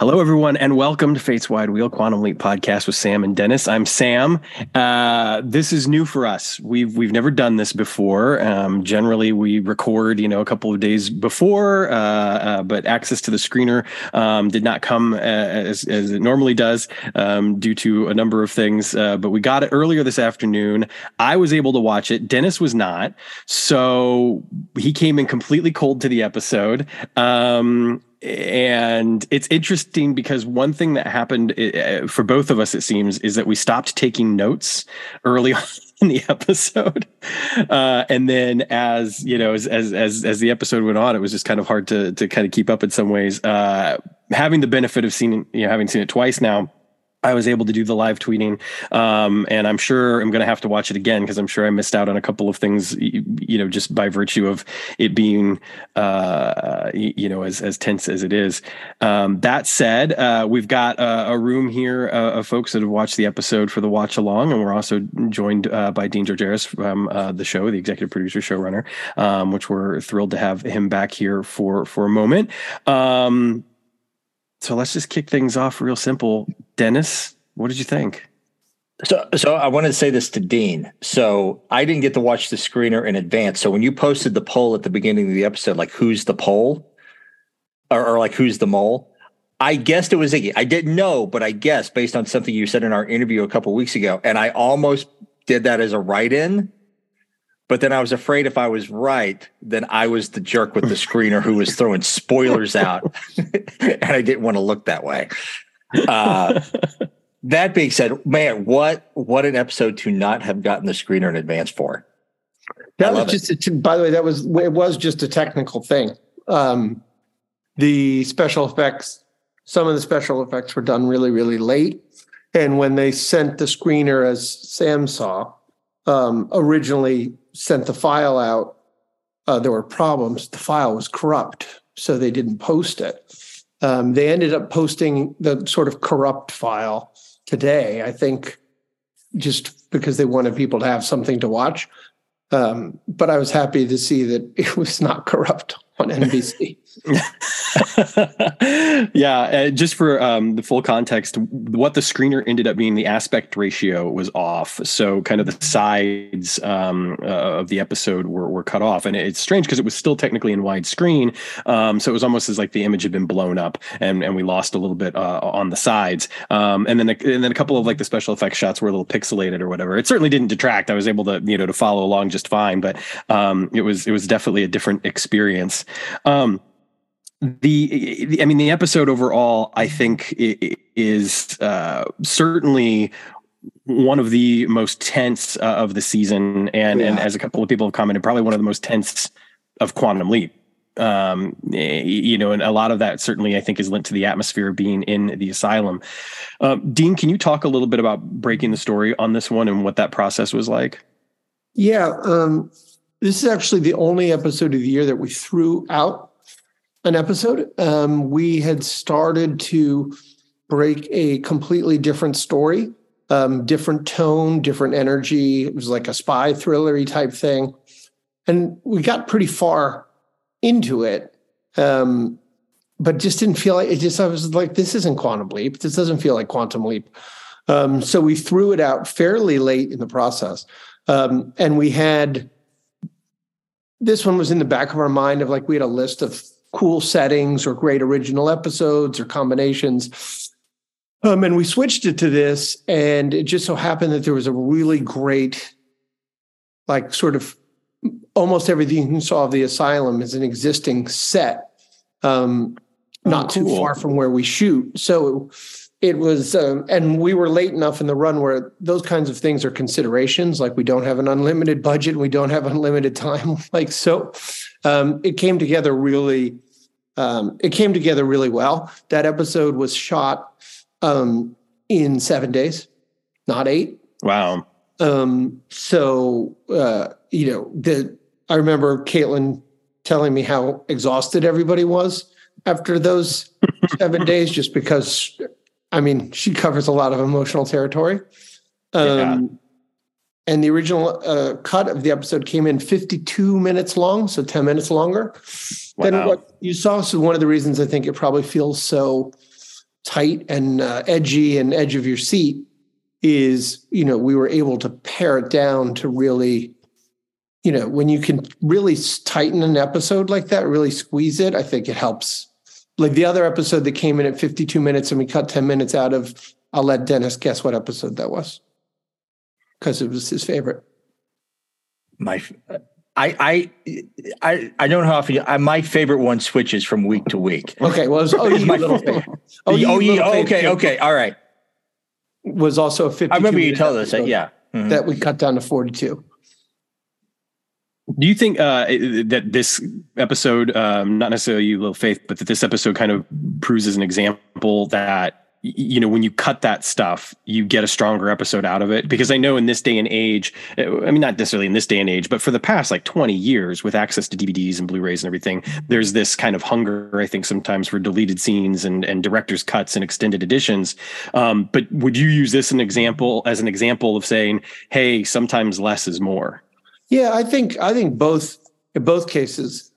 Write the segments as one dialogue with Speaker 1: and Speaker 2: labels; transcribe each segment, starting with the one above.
Speaker 1: Hello, everyone, and welcome to Fate's Wide Wheel Quantum Leap podcast with Sam and Dennis. I'm Sam. Uh, this is new for us. We've we've never done this before. Um, generally, we record, you know, a couple of days before, uh, uh, but access to the screener um, did not come uh, as, as it normally does um, due to a number of things. Uh, but we got it earlier this afternoon. I was able to watch it. Dennis was not, so he came in completely cold to the episode. And it's interesting because one thing that happened uh, for both of us it seems is that we stopped taking notes early on in the episode. Uh, and then as you know as, as as as the episode went on it was just kind of hard to to kind of keep up in some ways. Uh, having the benefit of seeing you know having seen it twice now I was able to do the live tweeting, um, and I'm sure I'm going to have to watch it again because I'm sure I missed out on a couple of things, you, know, just by virtue of it being, uh, you know, as as tense as it is. Um, that said, uh, we've got a, a room here uh, of folks that have watched the episode for the watch along, and we're also joined uh, by Dean Georgaris from uh, the show, the executive producer, showrunner, um, which we're thrilled to have him back here for for a moment. So let's just kick things off real simple. Dennis, what did you think?
Speaker 2: So, so I wanted to say this to Dean. So I didn't get to watch the screener in advance. So when you posted the poll at the beginning of the episode, like who's the poll, or, or like who's the mole, I guessed it was Ziggy. I didn't know, but I guessed based on something you said in our interview a couple weeks ago, and I almost did that as a write-in. But then I was afraid if I was right, then I was the jerk with the screener who was throwing spoilers out, and I didn't want to look that way. Uh, that being said, man, what what an episode to not have gotten the screener in advance for.
Speaker 3: That was just a, by the way, that was it was just a technical thing. Um, the special effects, some of the special effects were done really, really late, and when they sent the screener, as Sam saw, um, originally sent the file out, uh, there were problems. The file was corrupt, so they didn't post it. Um, they ended up posting the sort of corrupt file today, I think, just because they wanted people to have something to watch. Um, but I was happy to see that it was not corrupt on NBC.
Speaker 1: yeah, uh, just for um, the full context, what the screener ended up being, the aspect ratio was off. So, kind of the sides um, uh, of the episode were, were cut off, and it's strange because it was still technically in widescreen. Um, so it was almost as like the image had been blown up, and and we lost a little bit uh, on the sides. Um, and then a, and then a couple of like the special effects shots were a little pixelated or whatever. It certainly didn't detract. I was able to you know to follow along just fine, but um, it was it was definitely a different experience. The, the, I mean, the episode overall, I think, is uh, certainly one of the most tense uh, of the season, and yeah. and as a couple of people have commented, probably one of the most tense of Quantum Leap. Um, you know, and a lot of that certainly I think is linked to the atmosphere being in the asylum. Um, Dean, can you talk a little bit about breaking the story on this one and what that process was like?
Speaker 3: Yeah, um, this is actually the only episode of the year that we threw out an episode. Um, we had started to break a completely different story, um, different tone, different energy. It was like a spy thrillery type thing. And we got pretty far into it. Um, but just didn't feel like it just I was like, this isn't quantum leap. This doesn't feel like quantum leap. Um, so we threw it out fairly late in the process. Um, and we had this one was in the back of our mind of like we had a list of cool settings or great original episodes or combinations. Um, and we switched it to this, and it just so happened that there was a really great, like, sort of almost everything you saw of the asylum is an existing set, um, not oh, cool. too far from where we shoot. So it was um, and we were late enough in the run where those kinds of things are considerations like we don't have an unlimited budget we don't have unlimited time like so um, it came together really um, it came together really well that episode was shot um, in seven days not eight
Speaker 1: wow
Speaker 3: um, so uh, you know the i remember caitlin telling me how exhausted everybody was after those seven days just because I mean, she covers a lot of emotional territory. Um, yeah. And the original uh, cut of the episode came in 52 minutes long, so 10 minutes longer wow. than what you saw. So, one of the reasons I think it probably feels so tight and uh, edgy and edge of your seat is you know we were able to pare it down to really you know when you can really tighten an episode like that really squeeze it i think it helps like the other episode that came in at 52 minutes and we cut 10 minutes out of i'll let dennis guess what episode that was because it was his favorite
Speaker 2: my I I I I don't know how often I, my favorite one switches from week to week.
Speaker 3: Okay, well, it was, oh,
Speaker 2: my
Speaker 3: little
Speaker 2: favorite. Oh, you, oh, you, okay, okay, all right.
Speaker 3: Was also a fifty.
Speaker 2: I remember you told us that. Yeah,
Speaker 3: mm-hmm. that we cut down to forty-two.
Speaker 1: Do you think uh, that this episode, um, not necessarily you, little faith, but that this episode kind of proves as an example that you know when you cut that stuff you get a stronger episode out of it. Because i know in this day and age i mean not necessarily in this day and age but for the past like 20 years with access to dvds and blu-rays and everything there's this kind of hunger i think sometimes for deleted scenes and and director's cuts and extended editions. Um, but would you use this an example as an example of saying hey sometimes less is more
Speaker 3: yeah i think i think both in both cases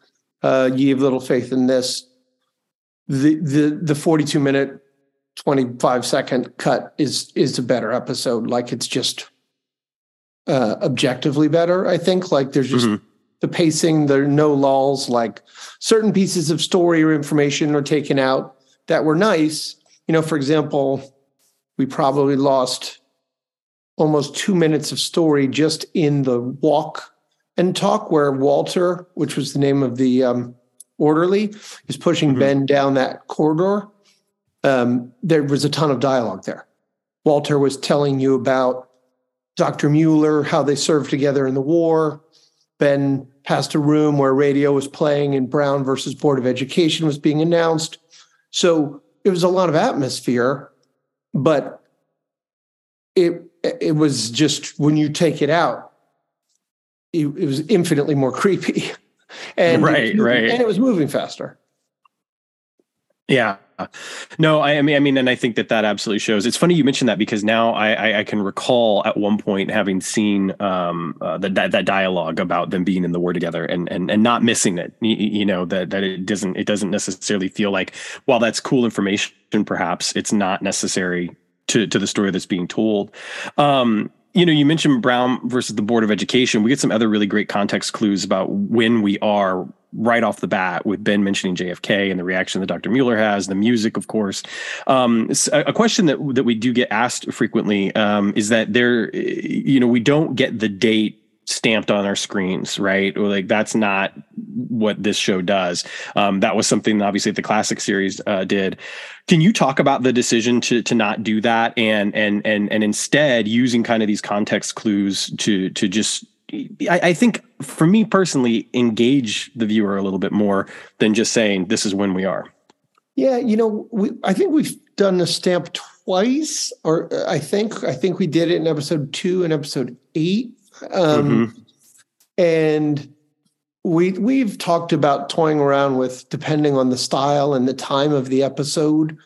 Speaker 3: uh, you have little faith in this. The the the 42 minute 25 second cut is is a better episode like it's just uh objectively better i think like there's just mm-hmm. the pacing there are no lulls like certain pieces of story or information are taken out that were nice you know for example we probably lost almost two minutes of story just in the walk and talk where walter which was the name of the um, orderly is pushing mm-hmm. ben down that corridor um, there was a ton of dialogue there. Walter was telling you about Dr. Mueller, how they served together in the war. Ben passed a room where radio was playing and Brown versus Board of Education was being announced. So it was a lot of atmosphere, but it it was just when you take it out, it, it was infinitely more creepy. and
Speaker 1: right, right.
Speaker 3: And it was moving faster.
Speaker 1: Yeah. No, I, I, mean, I mean, and I think that that absolutely shows. It's funny you mentioned that because now I, I, I can recall at one point having seen um, uh, that, that dialogue about them being in the war together and and and not missing it. You, you, know that that it doesn't it doesn't necessarily feel like while that's cool information, perhaps it's not necessary to to the story that's being told. Um, you know, you mentioned Brown versus the Board of Education. We get some other really great context clues about when we are right off the bat with Ben mentioning JFK and the reaction that Dr. Mueller has, the music, of course. Um, a question that that we do get asked frequently um, is that there, you know, we don't get the date stamped on our screens, right? Or like that's not what this show does. Um, that was something obviously the classic series uh, did. Can you talk about the decision to to not do that and and and and instead using kind of these context clues to to just I, I, think for me personally, engage the viewer a little bit more than just saying this is when we are.
Speaker 3: Yeah, you know, we, I think we've done the stamp twice, or I think I think we did it in episode two and episode eight, um, mm-hmm. and we we've talked about toying around with depending on the style and the time of the episode.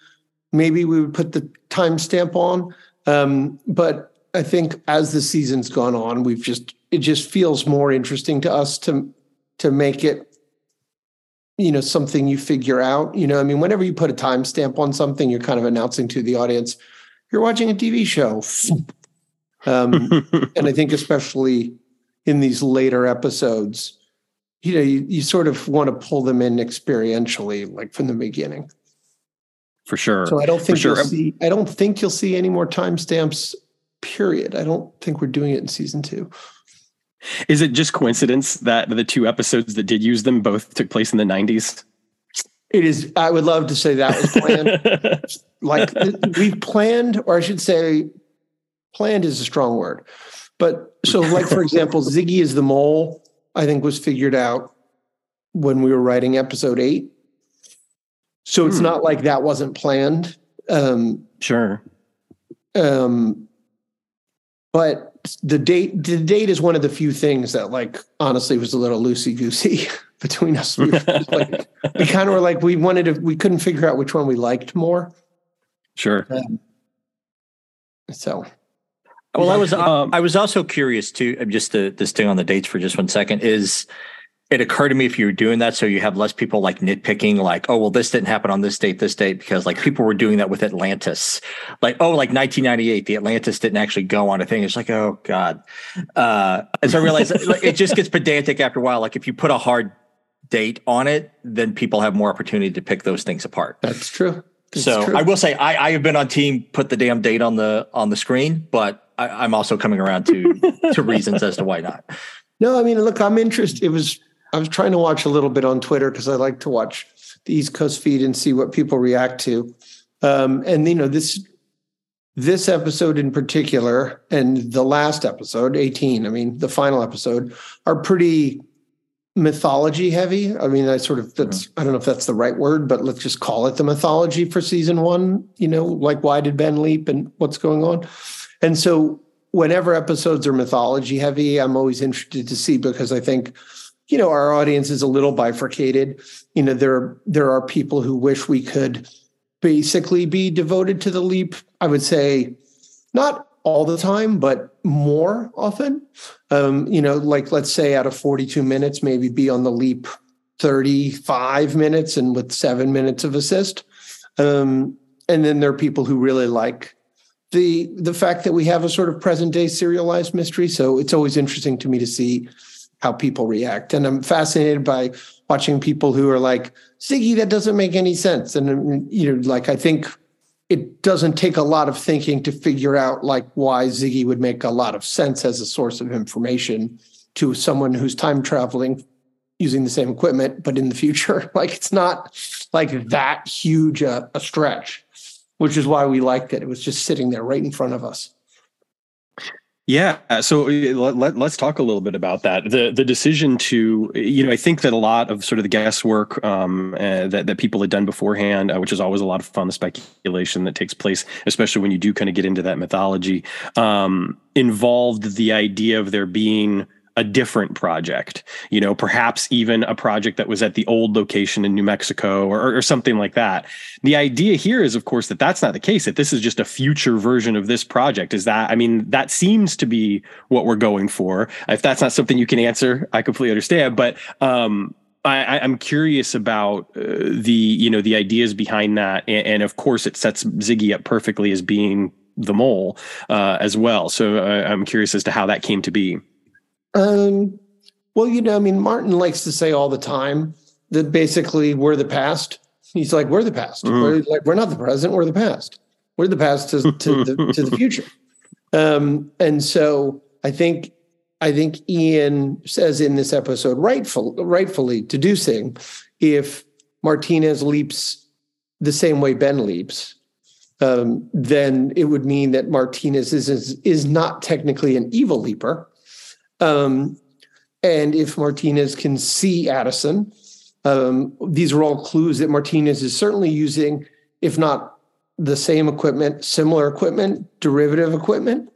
Speaker 3: Maybe we would put the timestamp on, um, but I think as the season's gone on, we've just it just feels more interesting to us to to make it you know something you figure out you know? I mean whenever you put a timestamp on something you're kind of announcing to the audience you're watching a tv show. Um, and i think especially in these later episodes you know you, you sort of want to pull them in experientially like from the beginning.
Speaker 1: For sure.
Speaker 3: So i don't think sure. you'll see i don't think you'll see any more timestamps period. I don't think we're doing it in season two
Speaker 1: is it just coincidence that the two episodes that did use them both took place in the 90s?
Speaker 3: It is. I would love to say that was planned. like we planned, or I should say, planned is a strong word. But so, like for example, Ziggy is the mole. I think was figured out when we were writing episode eight. So it's hmm. not like that wasn't planned. Um,
Speaker 1: sure.
Speaker 3: Um, but the date the date is one of the few things that like honestly was a little loosey goosey between us. We, like, we kind of were like we wanted to we couldn't figure out which one we liked more.
Speaker 1: Sure. Um,
Speaker 3: so
Speaker 2: well, I was um, I was also curious too. Just to, to stay on the dates for just one second is it occurred to me if you were doing that so you have less people like nitpicking like oh well this didn't happen on this date this date because like people were doing that with atlantis. Like oh like 1998 the atlantis didn't actually go on a thing. It's like oh god. Uh and so i realized it just gets pedantic after a while. Like if you put a hard date on it then people have more opportunity to pick those things apart.
Speaker 3: That's true. That's
Speaker 2: so
Speaker 3: true.
Speaker 2: i will say I, I have been on team put the damn date on the on the screen but I, i'm also coming around to to reasons as to why not.
Speaker 3: No, I mean, look, I'm interested. It was I was trying to watch a little bit on Twitter because I like to watch the East Coast feed and see what people react to. Um, and you know this this episode in particular and the last episode 18 i mean the final episode are pretty mythology heavy. I mean i sort of that's i don't know if that's the right word but let's just call it the mythology for season one you know like why did ben leap and what's going on? And so whenever episodes are mythology heavy i'm always interested to see because i think you know our audience is a little bifurcated. You know there there are people who wish we could basically be devoted to the leap. I would say not all the time but more often. Um, you know like let's say out of 42 minutes maybe be on the leap 35 minutes and with seven minutes of assist. Um, and then there are people who really like the the fact that we have a sort of present day serialized mystery. So it's always interesting to me to see how people react. And I'm fascinated by watching people who are like, Ziggy, that doesn't make any sense. And, um, you know, like, I think it doesn't take a lot of thinking to figure out like why Ziggy would make a lot of sense as a source of information to someone who's time traveling using the same equipment, but in the future. Like, it's not like that huge a, a stretch, which is why we liked it. It was just sitting there right in front of us.
Speaker 1: Yeah, so uh, let, us talk a little bit about that. The the decision to, you know, I think that a lot of sort of the guesswork um, uh, that that people had done beforehand, uh, which is always a lot of fun, the speculation that takes place, especially when you do kind of get into that mythology, um, involved the idea of there being a different project, you know, perhaps even a project that was at the old location in New Mexico or, or, something like that. The idea here is, of course, that that's not the case, that this is just a future version of this project. Is that, I mean, that seems to be what we're going for. If that's not something you can answer, I completely understand. But, um, I, am curious about uh, the you know the ideas behind that, and, and, of course, it sets Ziggy up perfectly as being the mole uh, as well. So uh, I'm curious as to how that came to be.
Speaker 3: Um, well, you know, I mean, Martin likes to say all the time that basically we're the past. He's like, we're the past. Mm. We're like, we're not the present. We're the past. We're the past to, to the to the future. Um, and so I think I think Ian says in this episode, rightful, rightfully deducing if Martinez leaps the same way Ben leaps, um, then it would mean that Martinez is, is is not technically an evil leaper, um, and if Martinez can see Addison, um, these are all clues that Martinez is certainly using, if not the same equipment, similar equipment, derivative equipment,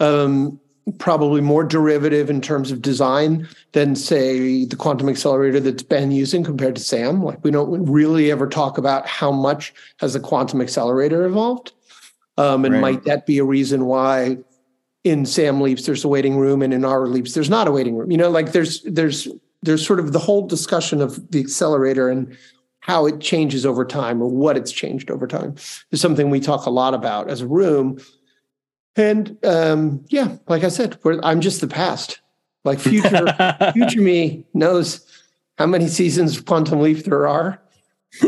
Speaker 3: um, probably more derivative in terms of design than, say, the quantum accelerator that's Ben using compared to Sam. Like we don't really ever talk about how much has the quantum accelerator evolved. Um, and right. might that be a reason why in Sam Leaps there's a waiting room and in our Leaps there's not a waiting room. You know, like there's there's there's sort of the whole discussion of the accelerator and how it changes over time or what it's changed over time is something we talk a lot about as a room. And um, yeah, like I said, I'm just the past. Like future future me knows how many seasons of Quantum Leap there are.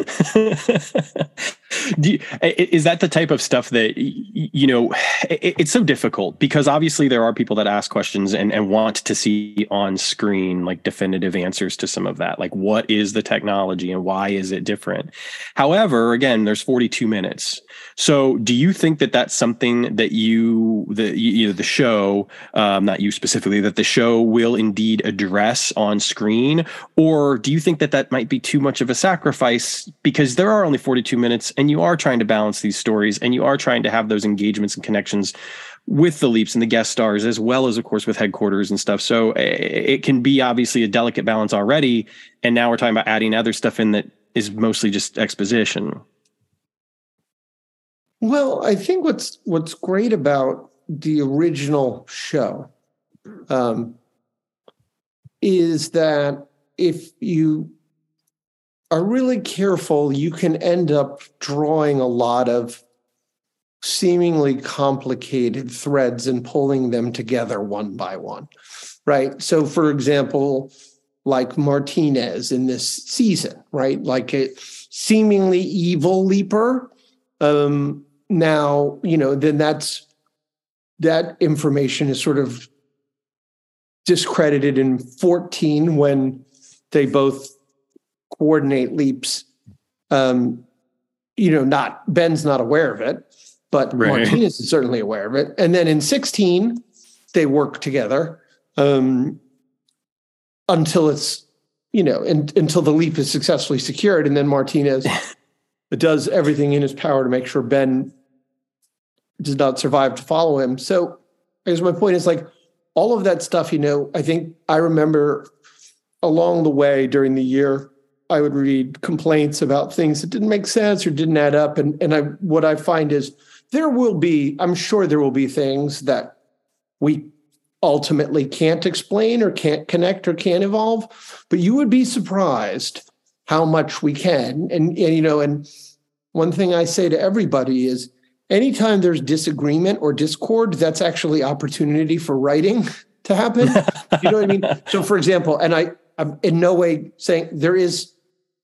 Speaker 1: you, is that the type of stuff that you know it, it's so difficult because obviously there are people that ask questions and, and want to see on screen like definitive answers to some of that. Like what is the technology and why is it different? However again there's 42 minutes so do you think that that's something that you the you the show um, not you specifically that the show will indeed address on screen? Or do you think that that might be too much of a sacrifice because there are only 42 minutes and you are trying to balance these stories and you are trying to have those engagements and connections with the leaps and the guest stars as well as of course with headquarters and stuff. So eh, it can be obviously a delicate balance already and now we're talking about adding other stuff in that is mostly just exposition
Speaker 3: well i think what's what's great about the original show um, is that if you are really careful, you can end up drawing a lot of seemingly complicated threads and pulling them together one by one. Right. So, for example, like Martinez in this season, right? Like a seemingly evil leaper. Um, now, you know, then that's that information is sort of discredited in 14 when they both coordinate leaps. Um, you know, not Ben's not aware of it, but right. Martinez is certainly aware of it. And then in 16, they work together um, until it's, you know, in, until the leap is successfully secured. And then Martinez does everything in his power to make sure Ben does not survive to follow him. So I guess my point is like all of that stuff, you know, I think I remember along the way during the year I would read complaints about things that didn't make sense or didn't add up. And and I what I find is there will be, I'm sure there will be things that we ultimately can't explain or can't connect or can't evolve, but you would be surprised how much we can. And, and you know, and one thing I say to everybody is anytime there's disagreement or discord, that's actually opportunity for writing to happen. you know what I mean? So for example, and I I'm in no way saying there is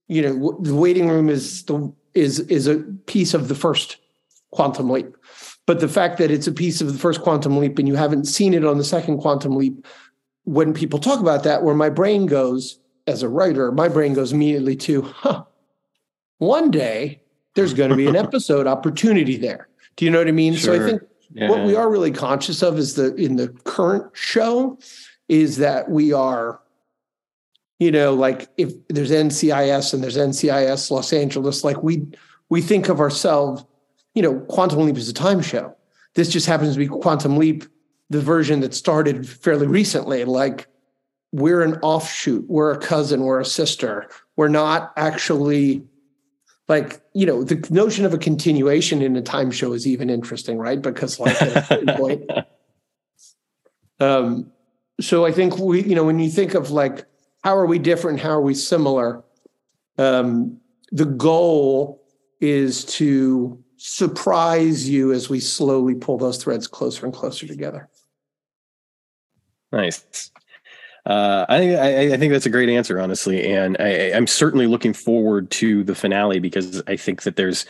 Speaker 3: you know the waiting room is the is is a piece of the first quantum leap but the fact that it's a piece of the first quantum leap and you haven't seen it on the second quantum leap when people talk about that where my brain goes as a writer my brain goes immediately to huh one day there's going to be an episode opportunity there do you know what i mean sure. so i think yeah. what we are really conscious of is the in the current show is that we are you know, like if there's NCIS and there's NCIS Los Angeles, like we we think of ourselves, you know, Quantum Leap is a time show. This just happens to be Quantum Leap, the version that started fairly recently. Like we're an offshoot, we're a cousin, we're a sister. We're not actually like, you know, the notion of a continuation in a time show is even interesting, right? Because like at a point. Um, so I think we, you know, when you think of like how are we different? How are we similar? Um, the goal is to surprise you as we slowly pull those threads closer and closer together.
Speaker 1: Nice. Uh, I think I, I, think that's a great answer, honestly, and I, am certainly looking forward to the finale because I think that there's,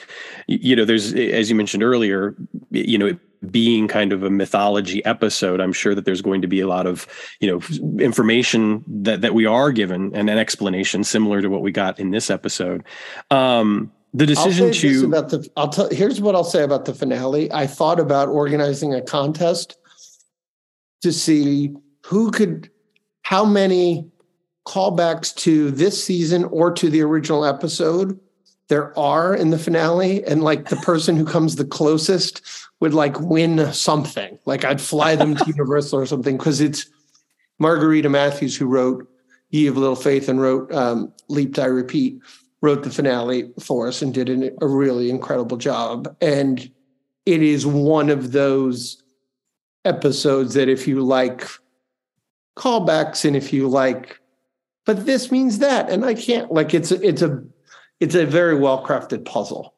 Speaker 1: you know, there's as you mentioned earlier, you know, being kind of a mythology episode, I'm sure that there's going to be a lot of, you know, information that that we are given and an explanation similar to what we got in this episode. Um, the decision to
Speaker 3: about the I'll tell here's what I'll say about the finale. I thought about organizing a contest to see who could how many callbacks to this season or to the original episode there are in the finale? And like the person who comes the closest would like win something. Like i'd fly them to universal or something because it's margarita matthews who wrote ye of little faith and wrote um, leap die repeat wrote the finale for us and did an, a really incredible job. And it is one of those episodes that if you like callbacks and if you like but this means that and i can't like it's it's a it's a very well crafted puzzle.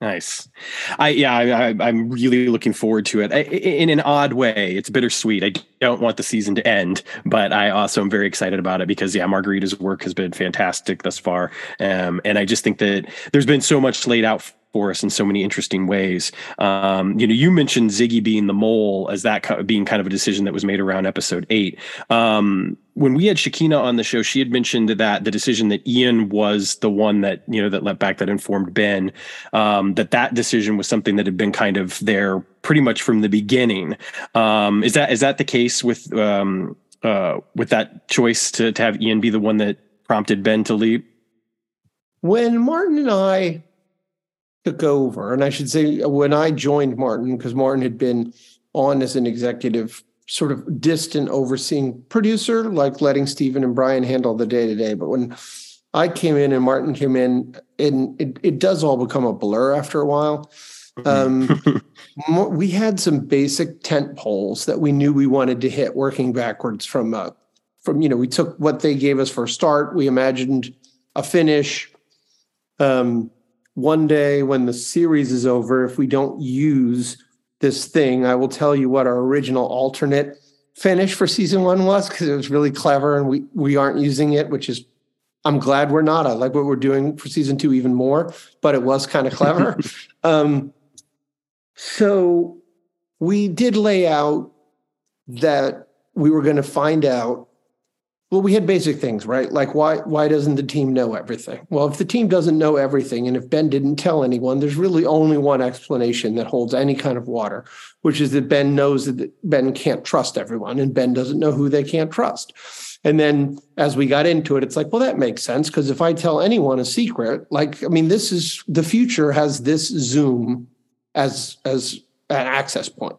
Speaker 1: Nice. I yeah, I, am really looking forward to it. I, in an odd way, it's bittersweet. I don't want the season to end, but I also am very excited about it because yeah, Margarita's work has been fantastic thus far, um, and I just think that there's been so much laid out for us in so many interesting ways. Um, you know, you mentioned Ziggy being the mole as that being kind of a decision that was made around episode eight. Um, when we had Shakina on the show, she had mentioned that the decision that Ian was the one that you know that let back that informed Ben. Um, that that decision was something that had been kind of there pretty much from the beginning. Um, is that is that the case with um, uh, with that choice to to have Ian be the one that prompted Ben to leave?
Speaker 3: When Martin and I took over, and I should say when I joined Martin, because Martin had been on as an executive, sort of distant overseeing producer, like letting Steven and Bryan handle the day to day. But when I came in and Martin came in, and it, it does all become a blur after a while. Um, we had some basic tent poles that we knew we wanted to hit, working backwards from a from you know we took what they gave us for a start. We imagined a finish. Um, one day when the series is over, if we don't use this thing, I will tell you what our original alternate finish for season one was because it was really clever and we we aren't using it, which is I'm glad we're not. I like what we're doing for season two even more, but it was kind of clever. um, so we did lay out that we were going to find out well, we had basic things, right? Like why why doesn't the team know everything? Well, if the team doesn't know everything and if Ben didn't tell anyone, there's really only one explanation that holds any kind of water, which is that Ben knows that Ben can't trust everyone and Ben doesn't know who they can't trust. And then as we got into it, it's like, well, that makes sense because if I tell anyone a secret, like I mean, this is the future has this Zoom as as an access point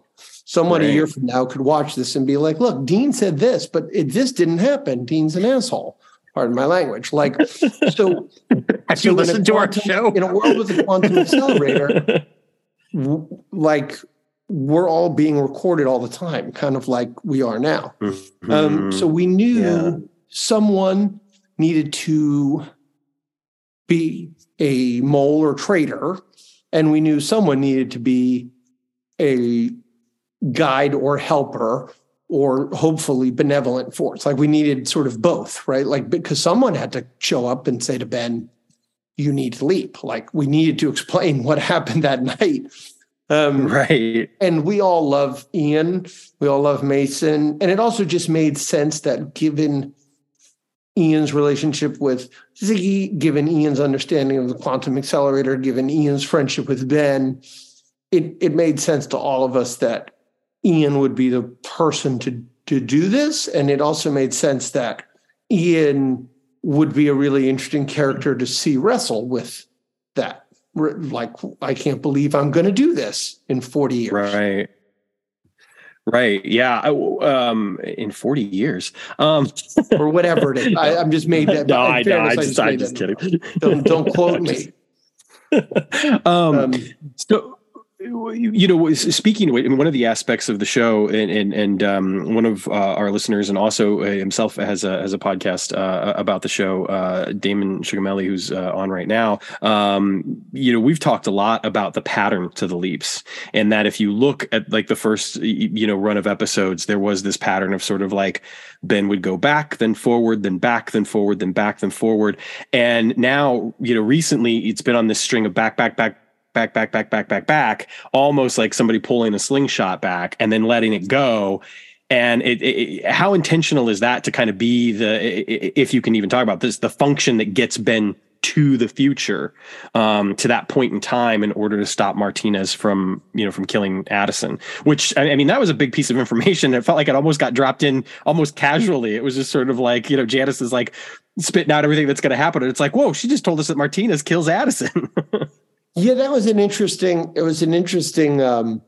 Speaker 3: someone right. a year from now could watch this and be like, look, Dean said this, but it, this didn't happen. Dean's an asshole. Pardon my language. Like, so,
Speaker 2: have so you listened to our show?
Speaker 3: In a world with a quantum accelerator, like we're all being recorded all the time, kind of like we are now. Mm-hmm. Um, so we knew yeah. someone needed to be a mole or traitor, and we knew someone needed to be a guide or helper or hopefully benevolent force. Like we needed sort of both, right? Like because someone had to show up and say to Ben, you need to leap. Like we needed to explain what happened that night.
Speaker 1: Um, right.
Speaker 3: And we all love Ian. We all love Mason. And it also just made sense that given Ian's relationship with Ziggy, given Ian's understanding of the quantum accelerator, given Ian's friendship with Ben, it, it made sense to all of us that Ian would be the person to to do this, and it also made sense that Ian would be a really interesting character to see wrestle with that. Like, I can't believe I'm going to do this in 40 years.
Speaker 1: Right. Right. Yeah. Um, in 40 years. Um,
Speaker 3: or whatever it is. I, am just made that.
Speaker 1: no, I know. I just, I'm just kidding.
Speaker 3: Don't, don't quote me.
Speaker 1: um, um, so you know speaking of one of the aspects of the show and and, and um, one of uh, our listeners and also uh, himself has a has a podcast uh, about the show uh, damon Sugameli, who's uh, on right now. Um, you know we've talked a lot about the pattern to the leaps and that if you look at like the first you know run of episodes there was this pattern of sort of like ben would go back then forward then back then forward then back then forward. And now you know recently it's been on this string of back back back back, back, back, back, back, back, almost like somebody pulling a slingshot back and then letting it go. And it, it, how intentional is that to kind of be the, if you can even talk about this, the function that gets Ben to the future, um, to that point in time, in order to stop Martinez from, you know, from killing Addison. Which I mean, that was a big piece of information. It felt like it almost got dropped in almost casually. It was just sort of like, you know, Janice is like spitting out everything that's going to happen, and it's like, whoa, she just told us that Martinez kills Addison.
Speaker 3: Yeah, that was an interesting. It was an interesting um,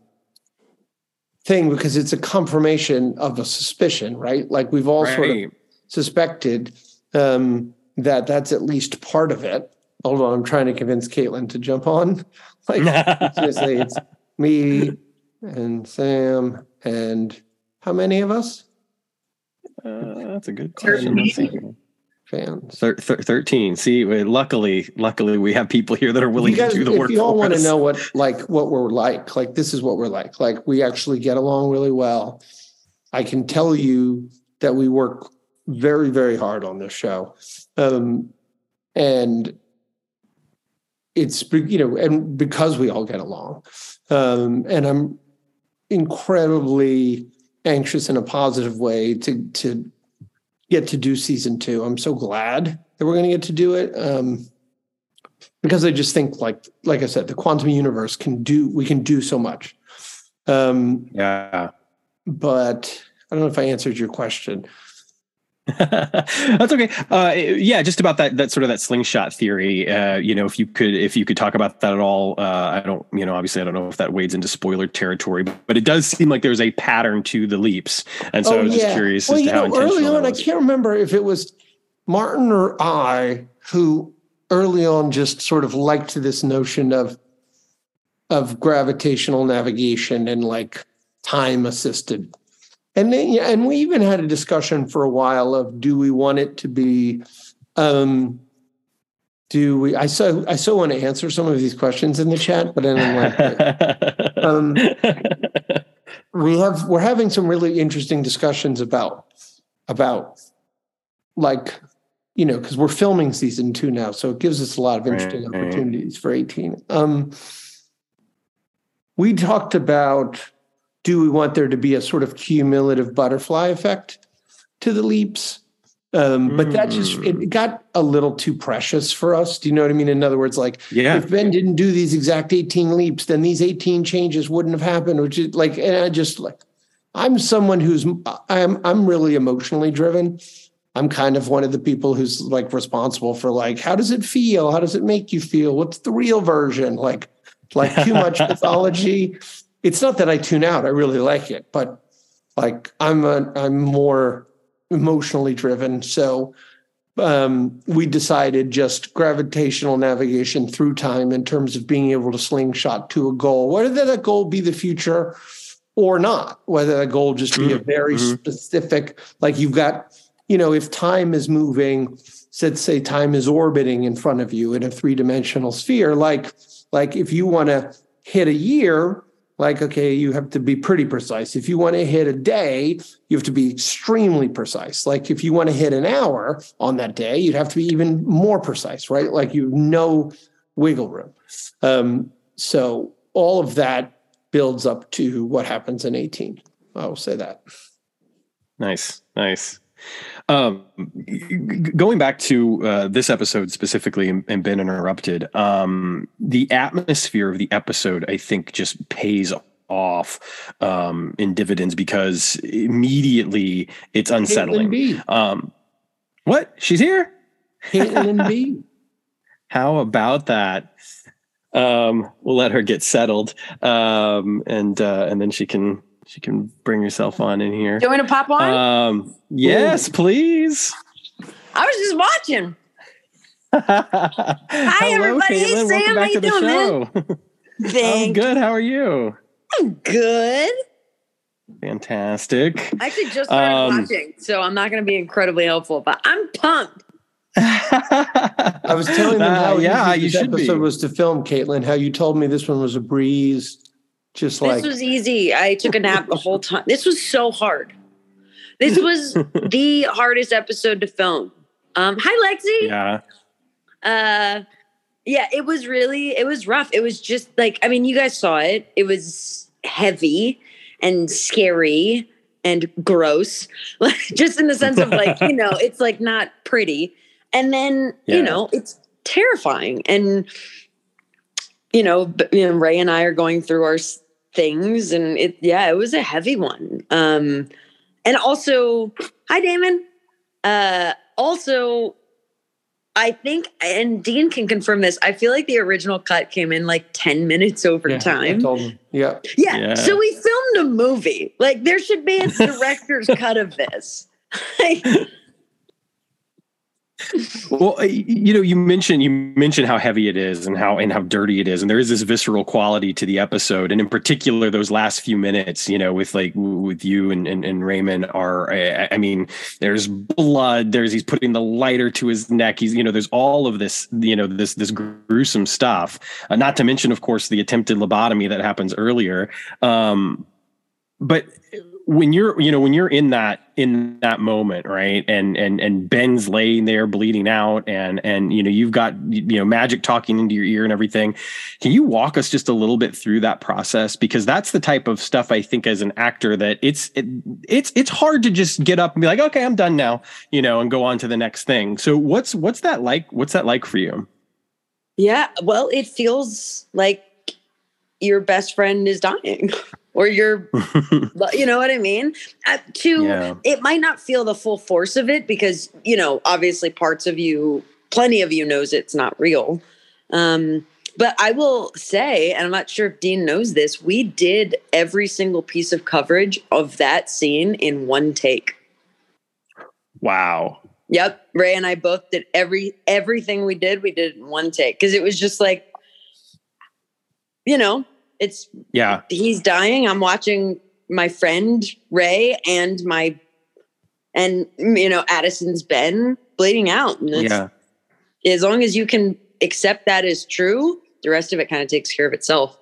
Speaker 3: thing because it's a confirmation of a suspicion, right? Like we've all right. sort of suspected um, that that's at least part of it. Hold on, I'm trying to convince Caitlin to jump on. Like seriously, it's me and Sam and how many of us?
Speaker 1: Uh, that's a good question
Speaker 3: fans.
Speaker 1: Thir- thir- Thirteen. See, luckily, luckily, we have people here that are willing guys, to do the
Speaker 3: if
Speaker 1: work.
Speaker 3: If you all want to know what like what we're like, like this is what we're like. Like we actually get along really well. I can tell you that we work very, very hard on this show, um, and it's you know, and because we all get along, um, and I'm incredibly anxious in a positive way to to get to do season two. I'm so glad that we're going to get to do it. Um, because I just think like like I said, the quantum universe can do we can do so much.
Speaker 1: Um, yeah.
Speaker 3: But I don't know if I answered your question.
Speaker 1: That's okay. Uh, yeah, just about that that sort of that slingshot theory. Uh, you know, if you could if you could talk about that at all. Uh, I don't, you know, obviously I don't know if that wades into spoiler territory, but, but it does seem like there's a pattern to the leaps, and so oh, I was yeah. just curious well, as to how know,
Speaker 3: early on. I can't remember if it was Martin or I who early on just sort of liked this notion of of gravitational navigation and like time assisted and then yeah, and we even had a discussion for a while of do we want it to be um do we i so i so want to answer some of these questions in the chat but i don't like um we have we're having some really interesting discussions about about like you know because we're filming season two now so it gives us a lot of interesting
Speaker 1: Right.
Speaker 3: opportunities for 18 um we talked about do we want there to be a sort of cumulative butterfly effect to the leaps um, but that just it got a little too precious for us do you know what i mean in other words like
Speaker 1: yeah.
Speaker 3: if Ben didn't do these exact 18 leaps, then these 18 changes wouldn't have happened, which is like, and I just like, I'm someone who's, I'm, I'm really emotionally driven. I'm kind of one of the people who's like responsible for like, how does it feel? How does it make you feel? What's the real version? Like, like too much mythology. It's not that I tune out. I really like it, but like I'm a, I'm more emotionally driven. So, um, we decided just gravitational navigation through time in terms of being able to slingshot to a goal, whether that goal be the future or not, whether that goal just be a very
Speaker 1: Mhm.
Speaker 3: specific, like you've got, you know, if time is moving, said say time is orbiting in front of you in a three-dimensional sphere, like like if you want to hit a year, like okay, you have to be pretty precise. If you want to hit a day, you have to be extremely precise. Like if you want to hit an hour on that day, you'd have to be even more precise, right? Like you have no wiggle room. Um, so all of that builds up to what happens in 18. I will say that.
Speaker 1: Nice, nice. Um, going back to uh, this episode specifically and, and Ben Interrupted, um, the atmosphere of the episode, I think, just pays off um, in dividends because immediately it's unsettling. Um, what? She's here?
Speaker 3: Caitlin B.
Speaker 1: How about that? Um, we'll let her get settled, um, and uh, and then she can she can bring herself on in here.
Speaker 4: Do you want me to pop on?
Speaker 1: Um, yes, please.
Speaker 4: I was just watching.
Speaker 1: Hi,
Speaker 4: everybody. Hey, Sam,
Speaker 1: Welcome
Speaker 4: how
Speaker 1: back
Speaker 4: you
Speaker 1: to the
Speaker 4: doing, man?
Speaker 1: show. I'm good. How are you?
Speaker 4: I'm good.
Speaker 1: Fantastic.
Speaker 4: I actually just started
Speaker 1: Um,
Speaker 4: watching, so I'm not going to be incredibly helpful, but I'm pumped.
Speaker 3: I was telling them how
Speaker 1: Uh, yeah,
Speaker 3: easy
Speaker 1: you
Speaker 3: this
Speaker 1: should be.
Speaker 3: was to film, Caitlin, how you told me this one was a breeze. Just like
Speaker 4: this was easy. I took a nap the whole time. This was so hard. This was the hardest episode to film. Um, hi, Lexi.
Speaker 1: Yeah.
Speaker 4: uh yeah it was really it was rough it was just like i mean you guys saw it it was heavy and scary and gross like just in the sense of like you know it's like not pretty and then
Speaker 1: Yeah.
Speaker 4: you know it's terrifying and you know, you know ray and i are going through our s- things and it yeah it was a heavy one um and also hi damon uh also I think, and Dean can confirm this. I feel like the original cut came in like ten minutes over
Speaker 3: Yeah, I
Speaker 4: time.
Speaker 3: told them. Yeah.
Speaker 4: Yeah.
Speaker 1: Yeah.
Speaker 4: So we filmed a movie. Like there should be a director's cut of this. Like,
Speaker 1: Well, you know, you mentioned you mentioned how heavy it is and how and how dirty it is, and there is this visceral quality to the episode, and in particular, those last few minutes, you know, with like with you and and, and Raymond are, I, I mean, there's blood, there's he's putting the lighter to his neck, he's you know, there's all of this, you know, this this gruesome stuff. Uh, not to mention, of course, the attempted lobotomy that happens earlier. Um, but when you're you know when you're in that in that moment right and and and ben's laying there bleeding out and and you know you've got you know magic talking into your ear and everything can you walk us just a little bit through that process because that's the type of stuff i think as an actor that it's it, it's it's hard to just get up and be like okay i'm done now you know and go on to the next thing so what's what's that like what's that like for you
Speaker 4: yeah. Well, it feels like your best friend is dying, or your, you know what I mean. Uh, to
Speaker 1: yeah.
Speaker 4: it might not feel the full force of it because you know obviously parts of you plenty of you knows it's not real. Um but i will say and i'm not sure if dean knows this we did every single piece of coverage of that scene in one take.
Speaker 1: Wow.
Speaker 4: Yep. Ray and i both did every everything we did we did in one take because it was just like you know it's
Speaker 1: yeah
Speaker 4: he's dying i'm watching my friend Ray and my and you know Addison's Ben bleeding out. And
Speaker 1: Yeah.
Speaker 4: as long as you can accept that as true, the rest of it kind of takes care of itself.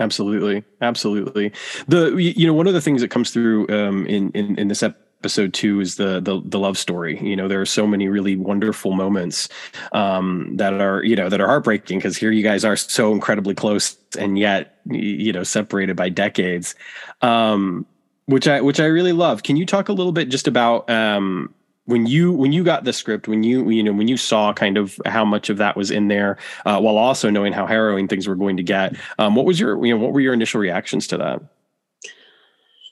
Speaker 1: Absolutely, absolutely. The you know one of the things that comes through um, in in in this episode two is the the the love story. You know there are so many really wonderful moments um, that are you know that are heartbreaking because here you guys are so incredibly close and yet you know separated by decades, um, which I which I really love. Can you talk a little bit just about um, when you when you got the script when you you know when you saw kind of how much of that was in there uh, while also knowing how harrowing things were going to get um, what was your you know what were your initial reactions to that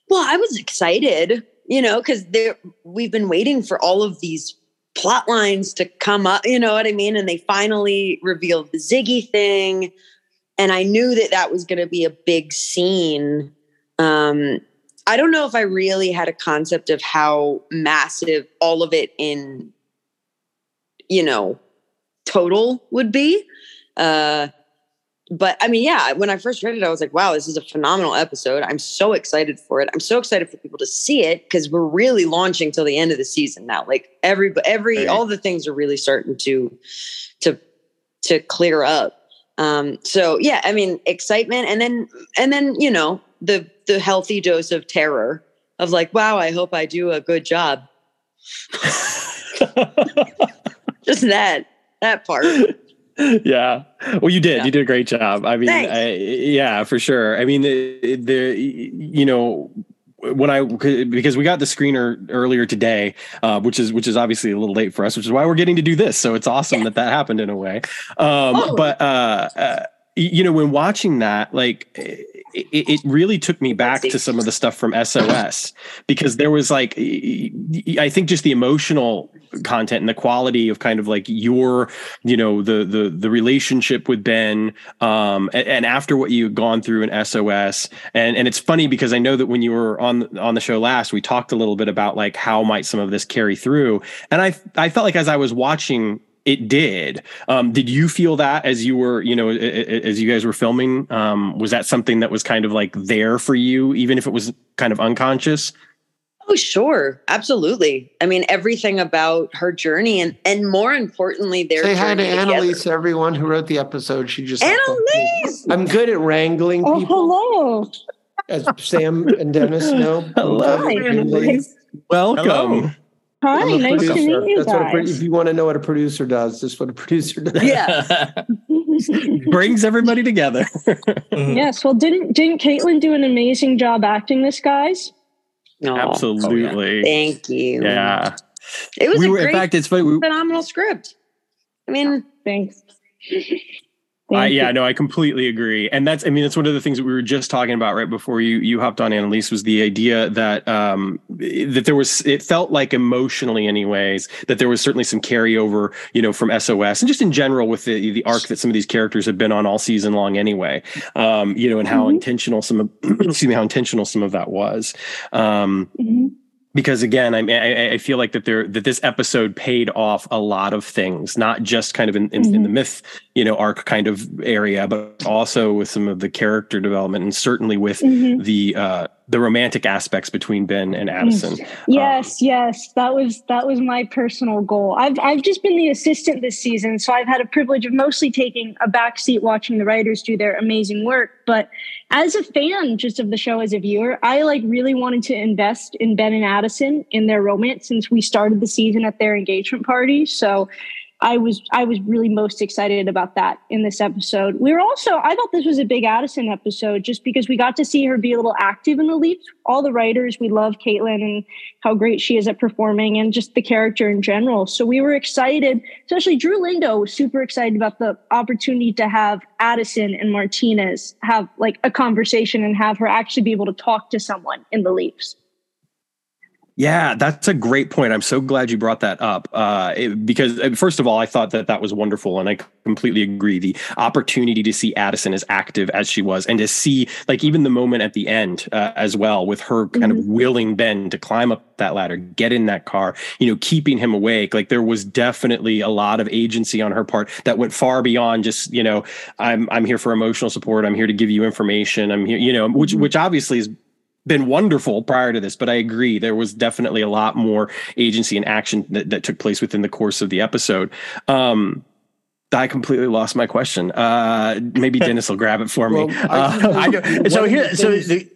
Speaker 4: Well, I was excited, you know, because we've been waiting for all of these plot lines to come up, you know what I mean? And they finally revealed the Ziggy thing, and I knew that that was going to be a big scene. Um, I don't know if I really had a concept of how massive all of it in, you know, total would be. Uh, but I mean, yeah, when I first read it, I was like, wow, this is a phenomenal episode. I'm so excited for it. I'm so excited for people to see it because we're really launching till the end of the season now. Like every every
Speaker 1: Right.
Speaker 4: all the things are really starting to to to clear up. Um, so yeah, I mean, excitement and then and then, you know, the the healthy dose of terror of like, wow, I hope I do a good job. Just that that part.
Speaker 1: yeah well you did
Speaker 4: Yeah.
Speaker 1: you did a great job i mean I, yeah for sure i mean the, the you know when I because we got the screener earlier today, uh, which is which is obviously a little late for us, which is why we're getting to do this. So it's awesome
Speaker 4: Yeah.
Speaker 1: that that happened in a way. Um,
Speaker 4: Totally.
Speaker 1: But uh, uh, you know, when watching that, like it, it really took me back to some of the stuff from SOS because there was like I think just the emotional content and the quality of kind of like your you know the the the relationship with Ben um and, and after what you had gone through in SOS and and it's funny because I know that when you were on on the show last we talked a little bit about like how might some of this carry through. And I I felt like as I was watching it did. Um, did you feel that as you were, you know, a- a- as you guys were filming? Um, was that something that was kind of like there for you, even if it was kind of unconscious?
Speaker 4: Oh, sure. Absolutely. I mean, everything about her journey and and more importantly, their
Speaker 3: Say hi to
Speaker 4: journey together.
Speaker 3: Annelise, everyone who wrote the episode. She just
Speaker 4: Annelise!
Speaker 3: I'm good at wrangling
Speaker 5: Oh,
Speaker 3: people,
Speaker 5: hello.
Speaker 3: as Sam and Dennis know.
Speaker 1: Hello,
Speaker 3: I'm good at wrangling.
Speaker 5: Annelise.
Speaker 1: Welcome.
Speaker 2: Hello.
Speaker 5: Hi,
Speaker 3: I'm a
Speaker 5: nice to meet you
Speaker 3: That's what a pro-
Speaker 5: guys.
Speaker 3: if you want to know what a producer does, this is what a producer does.
Speaker 4: Yeah.
Speaker 1: Brings everybody together. Mm-hmm.
Speaker 5: yes, well, didn't didn't Caitlin do an amazing job acting this, guys?
Speaker 4: No.
Speaker 1: Absolutely.
Speaker 4: Oh, Thank you.
Speaker 1: Yeah.
Speaker 4: It was
Speaker 1: We
Speaker 4: a
Speaker 1: were, in
Speaker 4: great,
Speaker 1: fact, it's funny. We,
Speaker 4: phenomenal script. I mean,
Speaker 5: Thanks. Thank
Speaker 1: yeah, no, I completely agree, and that's I mean that's one of the things that we were just talking about right before you you hopped on, Annelise, was the idea that um that there was it felt like emotionally, anyways, that there was certainly some carryover, you know, from SOS and just in general with the the arc that some of these characters have been on all season long, anyway. Um, you know, and how
Speaker 5: Mhm.
Speaker 1: intentional some of excuse me how intentional some of that was. Um,
Speaker 5: Mhm.
Speaker 1: Because again, I mean, I, I feel like that there that this episode paid off a lot of things, not just kind of in, in, in the myth, you know, arc kind of area, but also with some of the character development and certainly with
Speaker 5: Mhm.
Speaker 1: the uh, the romantic aspects between Ben and Addison.
Speaker 5: Yes, yes, that was that was my personal goal. I've I've just been the assistant this season, so I've had a privilege of mostly taking a back seat watching the writers do their amazing work. But as a fan, just of the show as a viewer, I like really wanted to invest in Ben and Addison in their romance since we started the season at their engagement party. So I was I was really most excited about that in this episode. We were also I thought this was a big Addison episode just because we got to see her be a little active in the leaps. All the writers we love Caitlin and how great she is at performing and just the character in general. So we were excited, especially Drew Lindo was super excited about the opportunity to have Addison and Martinez have like a conversation and have her actually be able to talk to someone in the leaps.
Speaker 1: Yeah, that's a great point. I'm so glad you brought that up uh, it- because, uh, first of all, I thought that that was wonderful, and I completely agree. The opportunity to see Addison as active as she was, and to see like even the moment at the end uh, as well, with her kind of willing Ben to climb up that ladder, get in that car, you know, keeping him awake. Like there was definitely a lot of agency on her part that went far beyond just you know, I'm I'm here for emotional support. I'm here to give you information. I'm here, you know, which which obviously is been wonderful prior to this, but I agree there was definitely a lot more agency and action that, that took place within the course of the episode. Um, I completely lost my question. Uh, maybe Dennis will grab it for me.
Speaker 3: Well,
Speaker 1: Uh,
Speaker 2: I. So here, so the,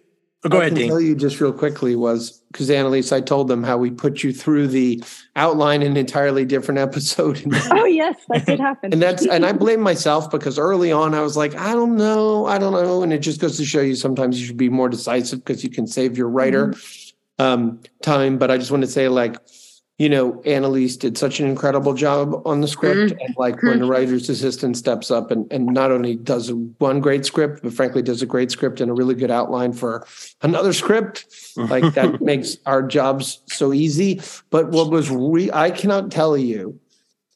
Speaker 2: oh, go
Speaker 3: I
Speaker 2: ahead,
Speaker 3: can
Speaker 2: Dean.
Speaker 3: tell you just real quickly was because Annelise, I told them how we put you through the outline in an entirely different episode. And,
Speaker 5: Oh yes, that did happen.
Speaker 3: and that's and I blame myself because early on I was like, I don't know, I don't know. And it just goes to show you sometimes you should be more decisive because you can save your writer um time. But I just want to say, like, you know, Annelise did such an incredible job on the script. Mm-hmm. And like when the mm-hmm. writer's assistant steps up and, and not only does one great script, but frankly does a great script and a really good outline for another script, mm-hmm. like that makes our jobs so easy. But what was re I cannot tell you,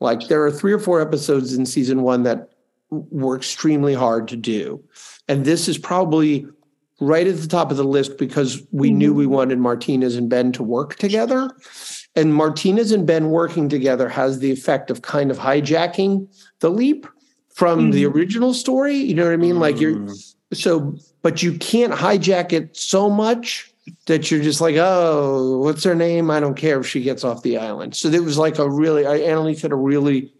Speaker 3: like there are three or four episodes in season one that were extremely hard to do. And this is probably right at the top of the list because we knew we wanted Martinez and Ben to work together. And Martinez and Ben working together has the effect of kind of hijacking the leap from the original story. You know what I mean? Like you're so, but you can't hijack it so much that you're just like, oh, what's her name? I don't care if she gets off the island. So it was like a really, I Annelise had a really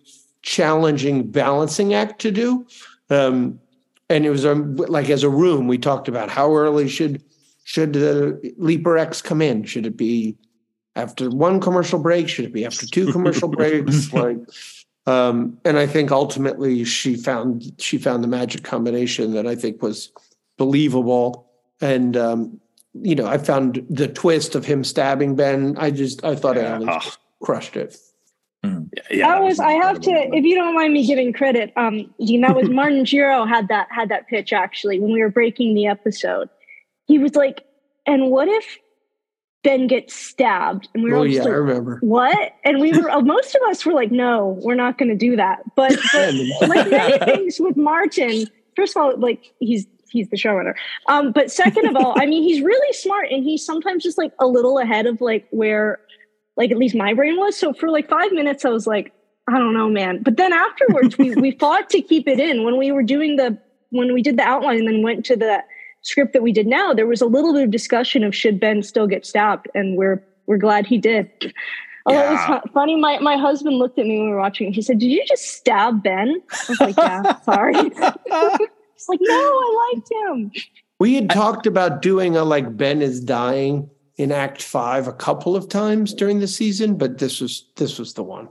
Speaker 3: challenging balancing act to do. Um, and it was um, like as a room, we talked about how early should should the Leaper X come in? Should it be after one commercial break? Should it be after two commercial breaks? Like, um, and I think ultimately she found she found the magic combination that I think was believable. And um, you know, I found the twist of him stabbing Ben. I just I thought
Speaker 1: Yeah.
Speaker 3: Annelise just crushed it.
Speaker 1: yeah,
Speaker 5: that was I have to if you don't mind me giving credit, um, Dean, that was Martin Gero had that had that pitch actually when we were breaking the episode. He was like, and what if Ben gets stabbed? And we were
Speaker 3: Oh yeah,
Speaker 5: just
Speaker 3: I
Speaker 5: like,
Speaker 3: remember.
Speaker 5: what? And we were most of us were like, no, we're not gonna do that. But, but like many things with Martin, first of all, like he's he's the showrunner. Um, but second of all, I mean, he's really smart and he's sometimes just like a little ahead of like where like at least my brain was. So for like five minutes, I was like, I don't know, man. But then afterwards, we we fought to keep it in. When we were doing the when we did the outline and then went to the script that we did now, there was a little bit of discussion of should Ben still get stabbed, and we're we're glad he did. Although it was fu- funny, my, my husband looked at me when we were watching. it. He said, "Did you just stab Ben?" I was like, "Yeah, sorry." He's like, "No, I liked him."
Speaker 3: We had talked about doing a like Ben is dying in Act Five a couple of times during the season, but this was this was the one.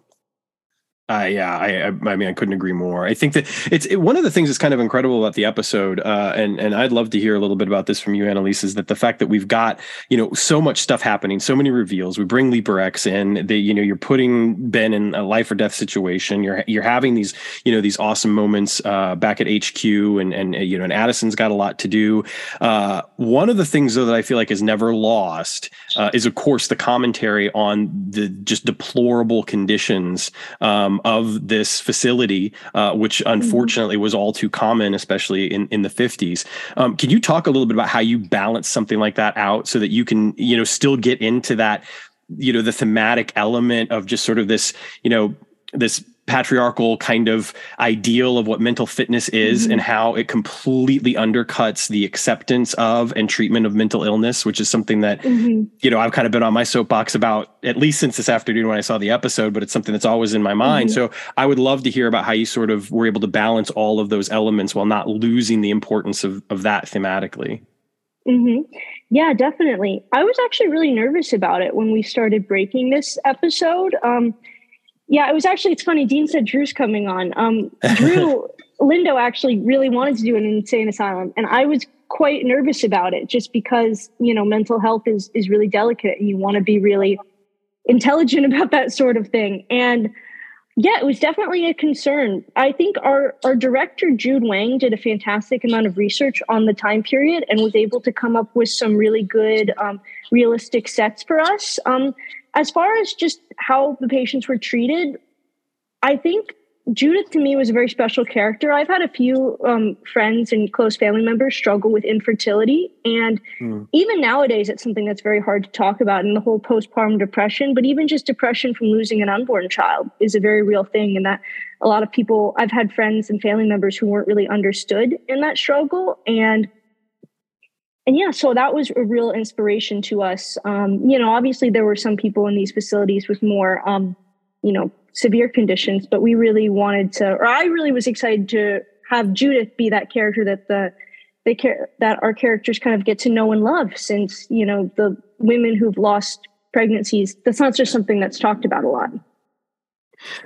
Speaker 1: Uh, yeah, I, I, I mean, I couldn't agree more. I think that it's it, one of the things that's kind of incredible about the episode, uh, and and I'd love to hear a little bit about this from you, Annelise, is that the fact that we've got you know so much stuff happening, so many reveals. We bring Leaper X in. They, you know, you're putting Ben in a life or death situation. You're you're having these you know these awesome moments uh, back at HQ, and and you know, and Addison's got a lot to do. Uh, one of the things though that I feel like is never lost uh, is, of course, the commentary on the just deplorable conditions. Um, of this facility, uh, which unfortunately was all too common, especially in, in the 50s. Um, can you talk a little bit about how you balance something like that out so that you can, you know, still get into that, you know, the thematic element of just sort of this, you know, this patriarchal kind of ideal of what mental fitness is and how it completely undercuts the acceptance of and treatment of mental illness, which is something that
Speaker 5: Mhm.
Speaker 1: you know, I've kind of been on my soapbox about at least since this afternoon when I saw the episode, but it's something that's always in my mind. So I would love to hear about how you sort of were able to balance all of those elements while not losing the importance of, of that thematically.
Speaker 5: hmm Yeah, definitely. I was actually really nervous about it when we started breaking this episode. Um, yeah, it was actually, it's funny. Dean said Drew's coming on. Um, Drew Lindo actually really wanted to do an insane asylum, and I was quite nervous about it just because, you know, mental health is, is really delicate and you want to be really intelligent about that sort of thing. And yeah, it was definitely a concern. I think our our director Jude Wang did a fantastic amount of research on the time period and was able to come up with some really good, um, realistic sets for us. Um, as far as just how the patients were treated, I think Judith to me was a very special character. I've had a few um, friends and close family members struggle with infertility, and
Speaker 1: Hmm.
Speaker 5: even nowadays, it's something that's very hard to talk about. And the whole postpartum depression, but even just depression from losing an unborn child, is a very real thing. And that a lot of people, I've had friends and family members who weren't really understood in that struggle, and and yeah, so that was a real inspiration to us. Um, you know, obviously there were some people in these facilities with more, um, you know, severe conditions, but we really wanted to, or I really was excited to have Judith be that character that the they care that our characters kind of get to know and love since you know the women who've lost pregnancies that's not just something that's talked about a lot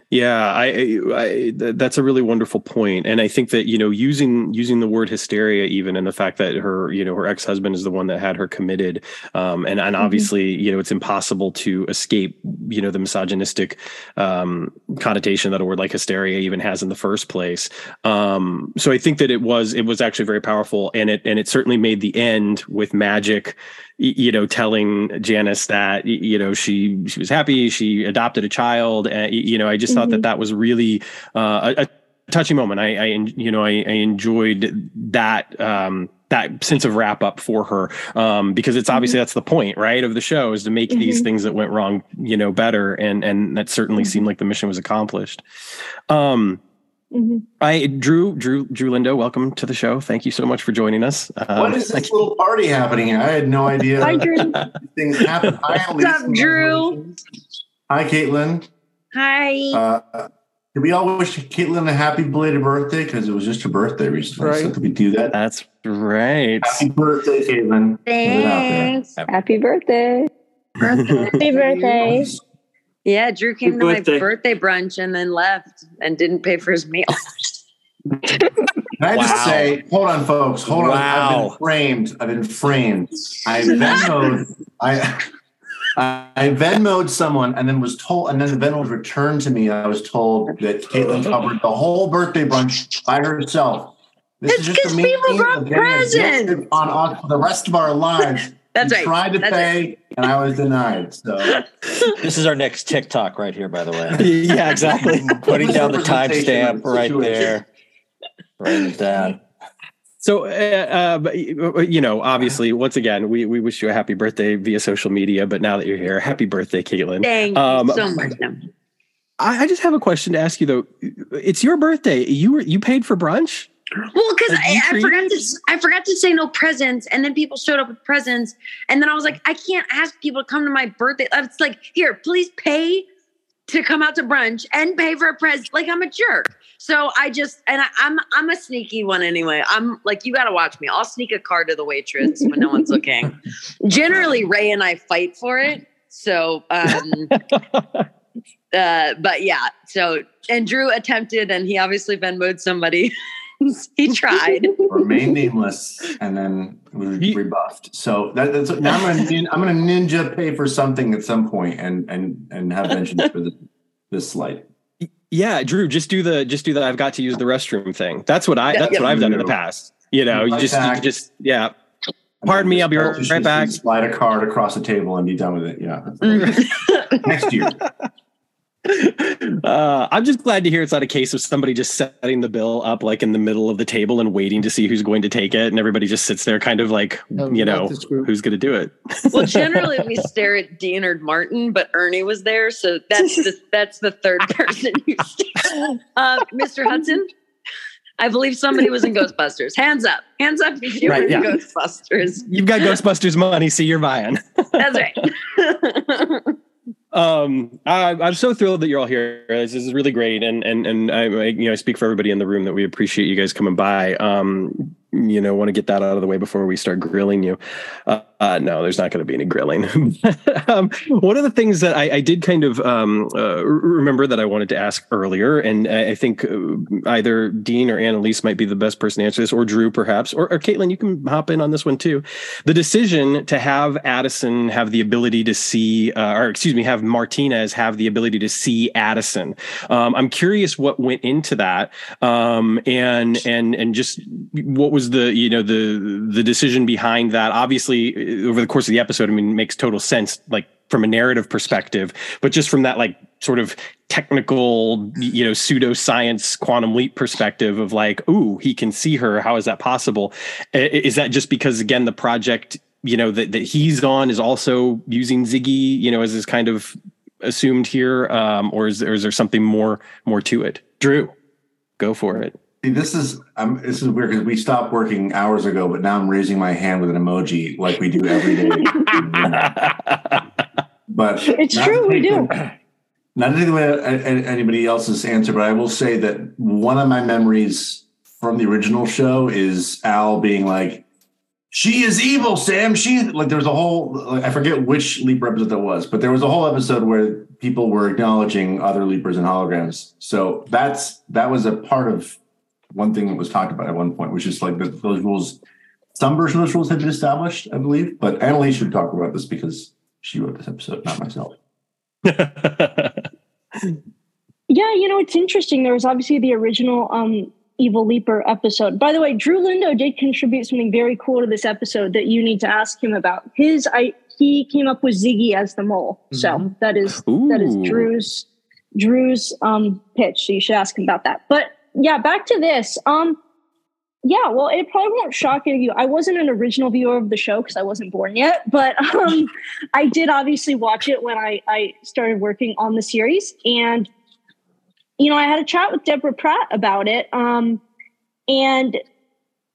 Speaker 1: yeah, I, I, that's a really wonderful point, and I think that you know using using the word hysteria even, and the fact that her you know her ex husband is the one that had her committed, um, and and mm-hmm. obviously you know it's impossible to escape you know the misogynistic um, connotation that a word like hysteria even has in the first place. Um, so I think that it was it was actually very powerful, and it and it certainly made the end with magic you know, telling Janice that you know she she was happy, she adopted a child, and you know, I just mm-hmm. thought that mm-hmm. that was really uh, a, a, touching moment. I, I you know, I, I enjoyed that. Um, that sense of wrap up for her um, because it's obviously mm-hmm. that's the point right of the show is to make mm-hmm. these things that went wrong you know better and and that certainly mm-hmm. seemed like the mission was accomplished um, Mm-hmm. I Drew Drew Drew Lindo, welcome to the show. Thank you so much for joining us.
Speaker 6: Um, what is this little party happening? I had no idea.
Speaker 5: Hi, Drew.
Speaker 6: Things happen.
Speaker 4: Hi, What's up, Drew?
Speaker 6: Hi, Caitlin.
Speaker 4: Hi.
Speaker 6: Uh, did we all wish Caitlin a happy belated birthday? Because it was just her birthday recently. Right. So did we do that?
Speaker 1: That's right.
Speaker 6: Happy birthday, Caitlin.
Speaker 5: Thanks. Happy birthday. Happy birthday.
Speaker 4: Yeah, Drew came to my birthday brunch and then left and didn't pay for his meal.
Speaker 6: Can I wow. just say, hold on, folks, hold wow. on. I've been framed. I've been framed. I Venmoed. I I Venmoed someone and then was told, and then the Venmo was returned to me. I was told that Caitlin covered the whole birthday brunch by herself.
Speaker 4: This it's because people brought presents
Speaker 6: on the rest of our lives.
Speaker 4: That's right.
Speaker 6: Tried to
Speaker 4: That's
Speaker 6: pay, right. and I was denied. So
Speaker 2: this is our next TikTok right here, by the way.
Speaker 1: yeah, exactly.
Speaker 2: Putting down the timestamp right there. Write it down.
Speaker 1: So, uh, uh, you know, obviously, once again, we, we wish you a happy birthday via social media. But now that you're here, happy birthday, Caitlin!
Speaker 4: Thank um, you so much.
Speaker 1: I, I just have a question to ask you, though. It's your birthday. You were you paid for brunch?
Speaker 4: Well, because I, I, forgot to I forgot to say no presents, and then people showed up with presents, and then I was like, I can't ask people to come to my birthday. It's like, here, please pay to come out to brunch and pay for a present. Like I'm a jerk. So I just and I, am I'm, I'm a sneaky one anyway. I'm like you got to watch me. I'll sneak a card to the waitress when no one's looking. Generally, Ray and I fight for it. So, um, uh, but yeah. So and Drew attempted, and he obviously Venmoed somebody. he tried.
Speaker 6: Remain nameless, and then was he, rebuffed. So that, that's now I'm gonna I'm gonna ninja pay for something at some point, and and and have mentions for the, this slight.
Speaker 1: Yeah, Drew, just do the just do the I've got to use the restroom thing. That's what I that's what I've done in the past. You know, you just you just yeah. Pardon me, I'll be right, right back.
Speaker 6: Slide a card across the table and be done with it. Yeah. Mm. Next year.
Speaker 1: Uh, I'm just glad to hear it's not a case of somebody just setting the bill up like in the middle of the table and waiting to see who's going to take it, and everybody just sits there, kind of like, oh, you know, who's going to do it.
Speaker 4: well, generally we stare at Dean or Martin, but Ernie was there, so that's the that's the third person you stare. Uh, Mr. Hudson, I believe somebody was in Ghostbusters. Hands up, hands up if you right, were yeah. in Ghostbusters.
Speaker 1: You've got Ghostbusters money, so you're buying.
Speaker 4: that's right
Speaker 1: um, I, am so thrilled that you're all here. This is really great, and and and I, you know I speak for everybody in the room that we appreciate you guys coming by. Um, you know, want to get that out of the way before we start grilling you. Uh, uh, no, there's not going to be any grilling. um, one of the things that I, I did kind of um, uh, remember that I wanted to ask earlier, and I think uh, either Dean or Annalise might be the best person to answer this, or Drew perhaps, or, or Caitlin, you can hop in on this one too. The decision to have Addison have the ability to see, uh, or excuse me, have Martinez have the ability to see Addison. Um, I'm curious what went into that, um, and and and just what was the you know the the decision behind that. Obviously over the course of the episode, I mean, it makes total sense, like from a narrative perspective, but just from that like sort of technical, you know, pseudoscience quantum leap perspective of like, ooh, he can see her. How is that possible? Is that just because again the project, you know, that that he's on is also using Ziggy, you know, as is kind of assumed here, um, or is, or is there something more more to it? Drew, go for it.
Speaker 6: See, this is um, this is weird because we stopped working hours ago, but now I'm raising my hand with an emoji like we do every day. but
Speaker 5: it's true, we do.
Speaker 6: Not to take away anybody else's answer, but I will say that one of my memories from the original show is Al being like, "She is evil, Sam." She like there was a whole like, I forget which leaper episode that was, but there was a whole episode where people were acknowledging other leapers and holograms. So that's that was a part of one thing that was talked about at one point, was just like the, those rules. Some version of those rules had been established, I believe, but Annelise should talk about this because she wrote this episode, not myself.
Speaker 5: yeah, you know, it's interesting. There was obviously the original um, Evil Leaper episode. By the way, Drew Lindo did contribute something very cool to this episode that you need to ask him about. His I he came up with Ziggy as the mole. Mm-hmm. So that is Ooh. that is Drew's Drew's um pitch. So you should ask him about that. But yeah, back to this. Um, yeah, well, it probably won't shock any of you. I wasn't an original viewer of the show because I wasn't born yet, but um, I did obviously watch it when I, I started working on the series. And, you know, I had a chat with Deborah Pratt about it. Um, and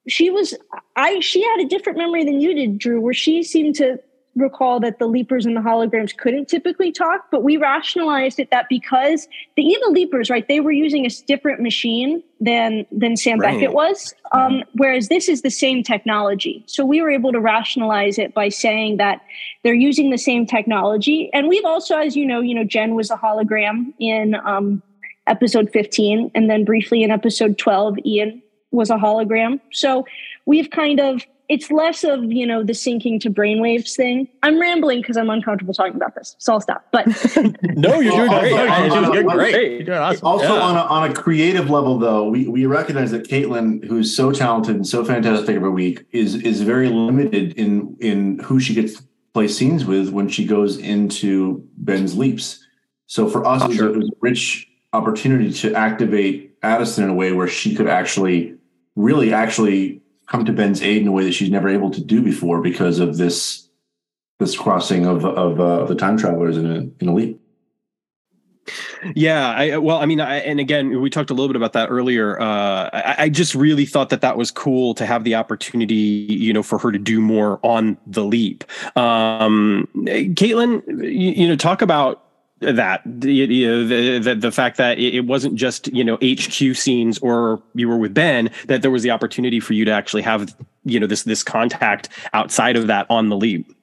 Speaker 5: she was, I, she had a different memory than you did, Drew, where she seemed to recall that the leapers and the holograms couldn't typically talk, but we rationalized it that because the evil leapers, right, they were using a different machine than than Sam right. Beckett was, um, mm-hmm. whereas this is the same technology. So we were able to rationalize it by saying that they're using the same technology, and we've also, as you know, you know, Jenn was a hologram in um, episode fifteen, and then briefly in episode twelve, Ian was a hologram. So we've kind of it's less of you know the syncing to brainwaves thing. I'm rambling because I'm uncomfortable talking about this, so I'll stop. But
Speaker 1: no, you're doing great. you're doing great. You're
Speaker 6: awesome. Also, yeah. on a, on a creative level, though, we we recognize that Caitlin, who's so talented and so fantastic every week, is is very limited in in who she gets to play scenes with when she goes into Ben's leaps. So for us, oh, it, was, sure. it was a rich opportunity to activate Addison in a way where she could actually, really, actually come to Ben's aid in a way that she's never able to do before because of this this crossing of of, uh, the time travelers in a in a leap.
Speaker 1: Yeah, I, well, I mean, I, and again, we talked a little bit about that earlier. Uh, I, I, just really thought that that was cool to have the opportunity, you know, for her to do more on the leap. Um, Caitlin, you, you know, talk about that you know, the, the, the fact that it wasn't just you know HQ scenes or you were with Ben that there was the opportunity for you to actually have you know this this contact outside of that on the leap.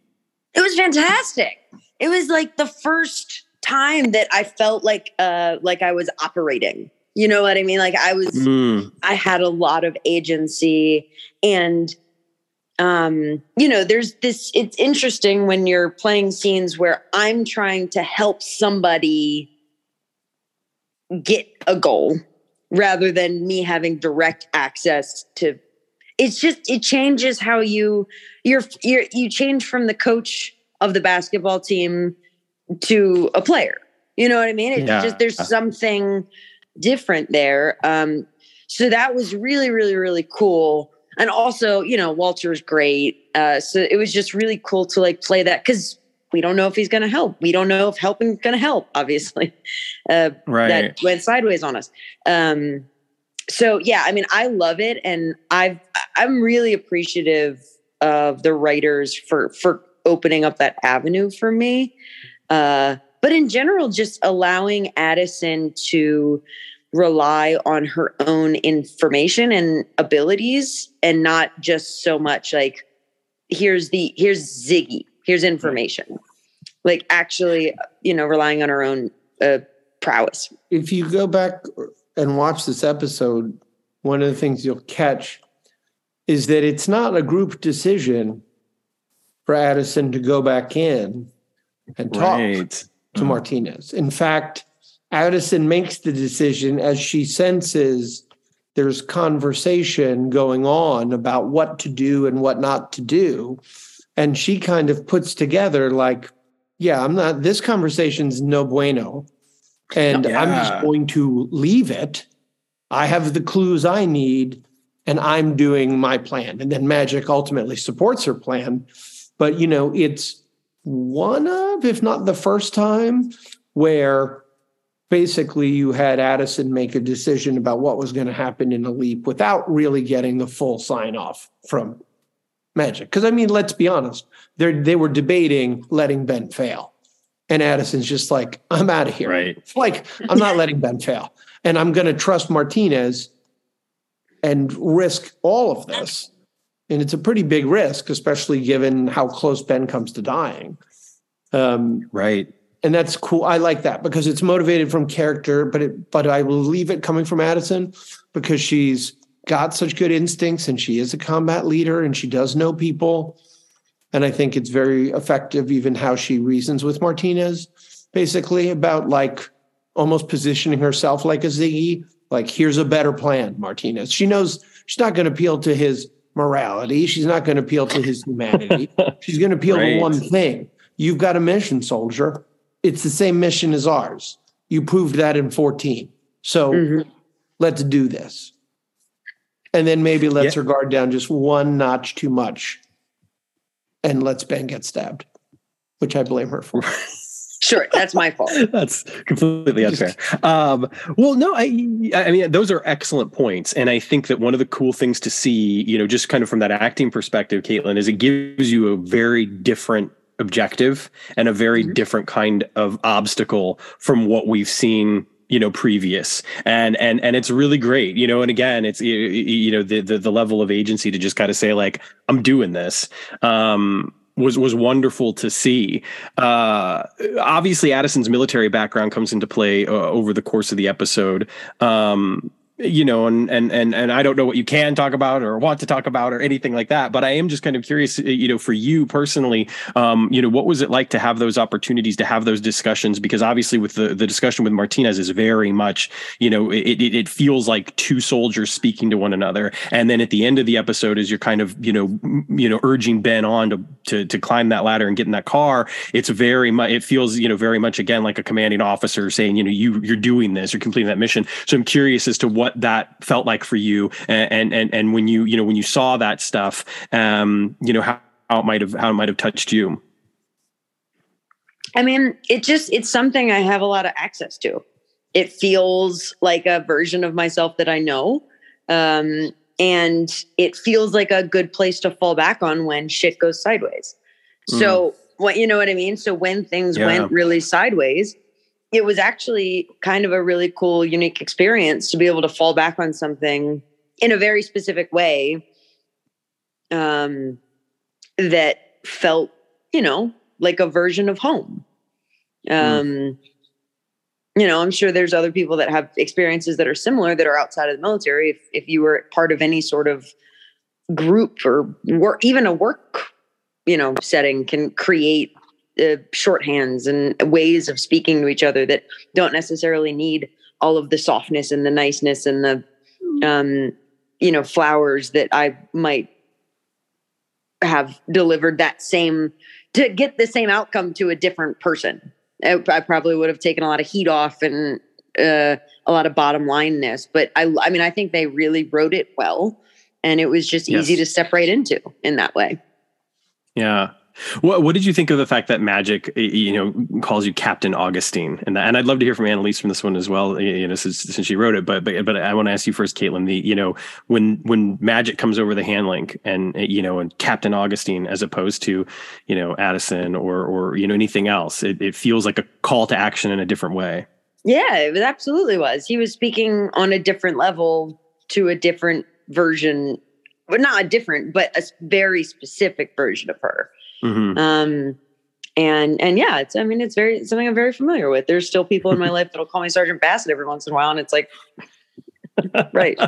Speaker 4: It was fantastic. It was like the first time that I felt like uh like I was operating. You know what I mean? Like I was mm. I had a lot of agency and um, you know, there's this, it's interesting when you're playing scenes where I'm trying to help somebody get a goal rather than me having direct access to it's just it changes how you you're, you're you change from the coach of the basketball team to a player. You know what i mean? It's yeah. just there's something different there. Um so that was really really really cool and also you know walter's great uh, so it was just really cool to like play that because we don't know if he's going to help. We don't know if helping going to help obviously uh, right. that went sideways on us. Um, so yeah i mean i love it and i've i'm really appreciative of the writers for for opening up that avenue for me uh, but in general just allowing addison to rely on her own information and abilities and not just so much like here's the here's ziggy here's information like actually you know relying on her own uh, prowess
Speaker 3: if you go back and watch this episode one of the things you'll catch is that it's not a group decision for addison to go back in and talk right. to mm. martinez in fact Addison makes the decision as she senses there's conversation going on about what to do and what not to do. And she kind of puts together, like, yeah, I'm not, this conversation's no bueno. And yeah. I'm just going to leave it. I have the clues I need and I'm doing my plan. And then Magic ultimately supports her plan. But, you know, it's one of, if not the first time, where basically you had Addison make a decision about what was going to happen in the leap without really getting the full sign off from Magic. Because I mean, let's be honest, they they were debating letting Ben fail, and Addison's just like, I'm out of here.
Speaker 1: Right.
Speaker 3: It's like I'm not letting Ben fail, and I'm going to trust Martinez and risk all of this. And it's a pretty big risk, especially given how close Ben comes to dying. Um,
Speaker 1: right
Speaker 3: and that's cool. I like that because it's motivated from character, but it but I will leave it coming from Addison because she's got such good instincts and she is a combat leader and she does know people. And I think it's very effective, even how she reasons with Martinez, basically about like almost positioning herself like a Ziggy. Like, here's a better plan, Martinez. She knows she's not going to appeal to his morality. She's not going to appeal to his humanity. she's going to appeal right. to one thing. You've got a mission, soldier it's the same mission as ours. You proved that in 14. So mm-hmm. let's do this. And then maybe let's yeah. her guard down just one notch too much and let's Ben get stabbed, which I blame her for.
Speaker 4: Sure, that's my fault.
Speaker 1: that's completely unfair. Um, well, no, I, I mean, those are excellent points, and I think that one of the cool things to see, you know, just kind of from that acting perspective, Caitlin, is it gives you a very different objective and a very mm-hmm. different kind of obstacle from what we've seen you know previous and and and it's really great you know and again it's you, you know the, the the level of agency to just kind of say like i'm doing this um was was wonderful to see. Uh, obviously, Addison's military background comes into play uh, over the course of the episode. Um, you know and and and and I don't know what you can talk about or want to talk about or anything like that but I am just kind of curious you know for you personally um you know what was it like to have those opportunities to have those discussions? Because obviously with the the discussion with Martinez is very much you know it it, it feels like two soldiers speaking to one another. And then at the end of the episode as you're kind of you know you know urging Ben on to to to climb that ladder and get in that car it's very much it feels you know very much again like a commanding officer saying you know you you're doing this. You're completing that mission. So I'm curious as to what what that felt like for you and and and when you you know when you saw that stuff um you know how, how it might have how it might have touched you
Speaker 4: i mean it just it's something i have a lot of access to it feels like a version of myself that i know um and it feels like a good place to fall back on when shit goes sideways mm. so what you know what i mean so when things yeah. went really sideways it was actually kind of a really cool, unique experience to be able to fall back on something in a very specific way um, that felt, you know, like a version of home. Hmm. Um, mm. You know, I'm sure there's other people that have experiences that are similar that are outside of the military. If if you were part of any sort of group or work, even a work, you know, setting can create uh, shorthands and ways of speaking to each other that don't necessarily need all of the softness and the niceness and the um, you know flowers that I might have delivered that same to get the same outcome to a different person. I, I probably would have taken a lot of heat off and uh, a lot of bottom lineness, but I I mean I think they really wrote it well, and it was just yes. easy to step right into in that way.
Speaker 1: Yeah, what What did you think of the fact that Magic, you know, calls you Captain Augustine, and that, and I'd love to hear from Annelise from this one as well, you know, since, since she wrote it. But but but I want to ask you first, Caitlin. The you know when when Magic comes over the hand link, and you know, and Captain Augustine as opposed to you know Addison or or you know anything else, it, it feels like a call to action in a different way.
Speaker 4: Yeah, it absolutely was. He was speaking on a different level to a different version, but not a different, but a very specific version of her. Mm-hmm. Um, and and yeah, it's I mean it's very it's something I'm very familiar with. There's still people in my life that'll call me Sergeant Bassett every once in a while, and it's like, right,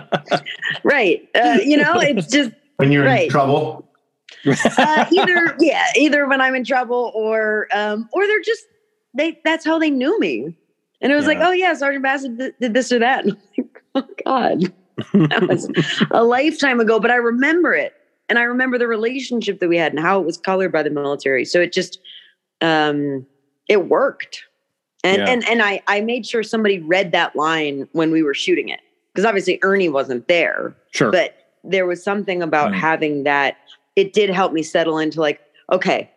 Speaker 4: right. Uh, you know, it's just
Speaker 6: when you're right. in trouble.
Speaker 4: uh, either yeah, either when I'm in trouble or um, or they're just they that's how they knew me, and it was yeah. like, oh yeah, Sergeant Bassett did, did this or that. Like, oh God, that was a lifetime ago, but I remember it and I remember the relationship that we had and how it was colored by the military. So it just um it worked. And yeah. and and I I made sure somebody read that line when we were shooting it. Because obviously Ernie wasn't there.
Speaker 1: Sure.
Speaker 4: But there was something about having that it did help me settle into like, okay,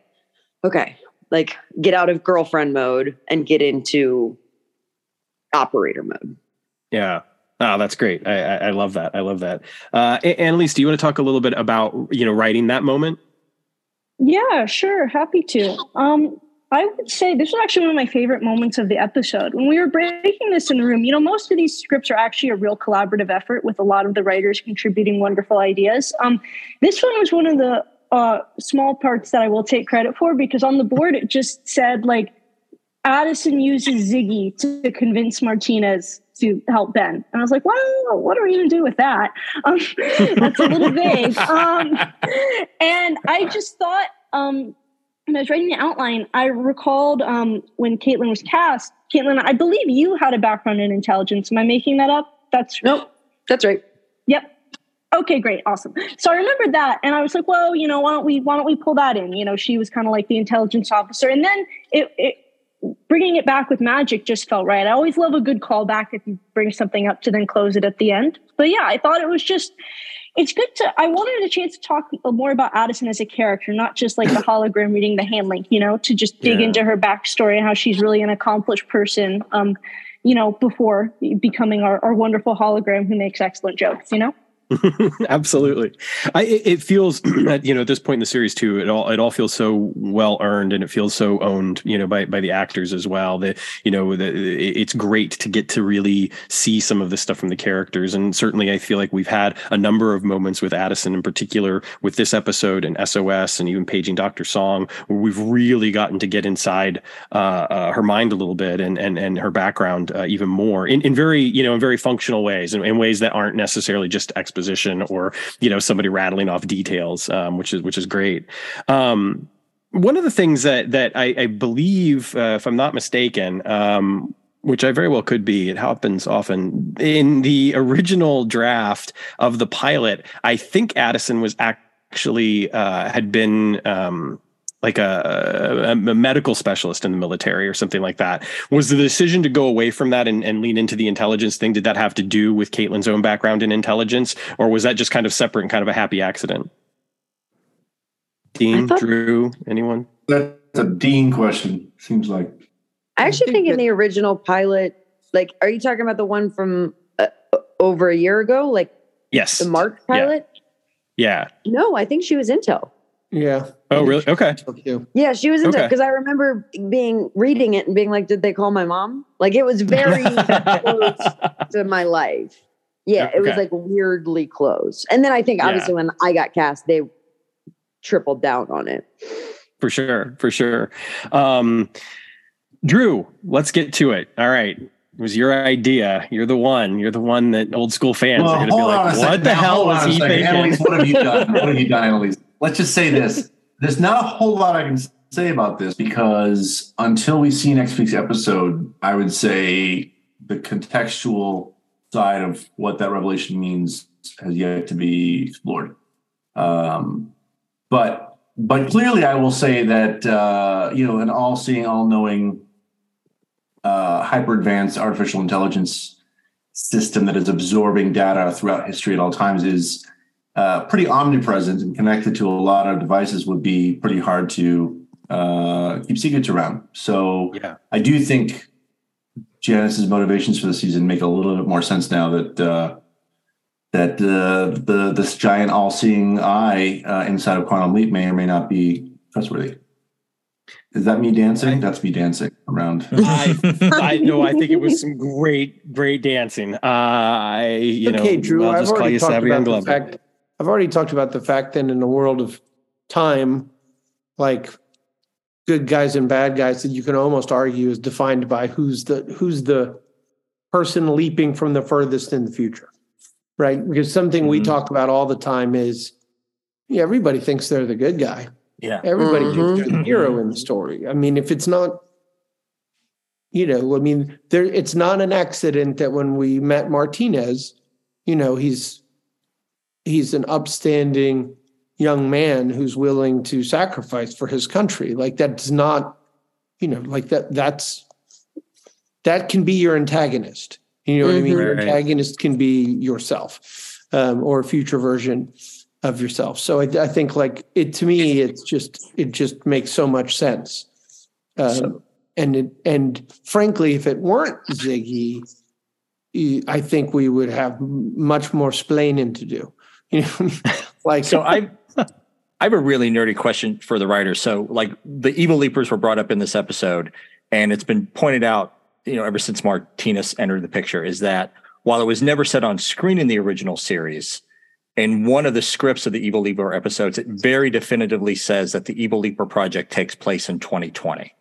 Speaker 4: okay, like get out of girlfriend mode and get into operator mode.
Speaker 1: Yeah. Oh, that's great. I, I, I love that. I love that. Uh, Annelise, do you want to talk a little bit about, you know, writing that moment?
Speaker 5: Yeah, sure. Happy to. Um, I would say this was actually one of my favorite moments of the episode. When we were breaking this in the room, you know, most of these scripts are actually a real collaborative effort with a lot of the writers contributing wonderful ideas. Um, this one was one of the uh, small parts that I will take credit for because on the board it just said like Addison uses Ziggy to convince Martinez to help Ben. And I was like, well, what are we going to do with that? Um, that's a little vague. Um, and I just thought, um, when I was writing the outline, I recalled um, when Caitlin was cast. Caitlin, I believe you had a background in intelligence. Am I making that up? That's
Speaker 4: nope. That's right.
Speaker 5: Yep. Okay, great, awesome. So I remembered that, and I was like, well, you know, why don't we why don't we pull that in? You know, she was kind of like the intelligence officer, and then it, it bringing it back with magic just felt right. I always love a good callback if you bring something up to then close it at the end. But yeah, I thought it was just it's good to i wanted a chance to talk more about addison as a character not just like the hologram reading the hand link you know to just dig yeah. into her backstory and how she's really an accomplished person um you know before becoming our, our wonderful hologram who makes excellent jokes you know
Speaker 1: Absolutely, I, it feels you know at this point in the series too. It all it all feels so well earned, and it feels so owned, you know, by by the actors as well. That you know, it's great to get to really see some of this stuff from the characters, and certainly I feel like we've had a number of moments with Addison in particular, with this episode and SOS, and even paging Doctor Song, where we've really gotten to get inside uh, uh, her mind a little bit and and and her background uh, even more in in very you know in very functional ways, in, in ways that aren't necessarily just exposition or you know somebody rattling off details, um, which is which is great. Um, one of the things that that I, I believe, uh, if I'm not mistaken, um, which I very well could be. It happens often. In the original draft of the pilot, I think Addison was actually uh, had been um, like a, a, a, medical specialist in the military or something like that. Was the decision to go away from that and, and lean into the intelligence thing? Did that have to do with Caitlin's own background in intelligence, or was that just kind of separate and kind of a happy accident? Dean, thought, Drew, anyone?
Speaker 6: That's a Dean question. Seems like.
Speaker 4: I actually think in the original pilot, like, are you talking about the one from uh, over a year ago? Like,
Speaker 1: yes,
Speaker 4: the Mark pilot.
Speaker 1: Yeah.
Speaker 4: yeah. No, I think she was Intel.
Speaker 3: Yeah.
Speaker 1: Oh, really? Okay.
Speaker 4: Yeah, she was into okay. because I remember being reading it and being like, "Did they call my mom?" Like it was very close to my life. Yeah, okay. it was like weirdly close. And then I think obviously yeah. when I got cast, they tripled down on it.
Speaker 1: For sure, for sure. Um, Drew, let's get to it. All right. It was your idea. You're the one. You're the one that old school fans well, are going to be like, "What the now, hell was he thinking?"
Speaker 6: Annelise, what have you done? What have you done, Annelise? Let's just say this. There's not a whole lot I can say about this because until we see next week's episode, I would say the contextual side of what that revelation means has yet to be explored. Um, but but clearly, I will say that uh, you know an all-seeing, all-knowing, uh, hyper-advanced artificial intelligence system that is absorbing data throughout history at all times is uh, pretty omnipresent and connected to a lot of devices would be pretty hard to uh, keep secrets around. So yeah. I do think Janis's motivations for the season make a little bit more sense now that uh, that uh, the this giant all-seeing eye uh, inside of Quantum Leap may or may not be trustworthy. Is that me dancing? That's me dancing around.
Speaker 1: I, I know. I think it was some great, great dancing. Uh, I, you
Speaker 3: okay,
Speaker 1: know,
Speaker 3: Drew. I'll I've already talked about the fact I've already talked about the fact that in a world of time, like good guys and bad guys, that you can almost argue is defined by who's the who's the person leaping from the furthest in the future, right? Because something mm-hmm. we talk about all the time is, yeah, everybody thinks they're the good guy.
Speaker 1: Yeah,
Speaker 3: everybody mm-hmm. thinks they're the hero in the story. I mean, if it's not you know, I mean, there it's not an accident that when we met Martinez, you know, he's he's an upstanding young man who's willing to sacrifice for his country. Like that's not, you know, like that. That's that can be your antagonist. You know what mm-hmm. I mean? Your antagonist can be yourself um, or a future version of yourself. So I, I, think like it to me, it's just it just makes so much sense. Um,
Speaker 2: so,
Speaker 3: and it, and frankly, if it weren't Ziggy, I think we would have much more splaining to do. You know, like
Speaker 2: so I. I have a really nerdy question for the writers. So, like the evil leapers were brought up in this episode, and it's been pointed out, you know, ever since Martinez entered the picture, is that while it was never said on screen in the original series, in one of the scripts of the Evil Leaper episodes, it very definitively says that the Evil Leaper project takes place in 2020.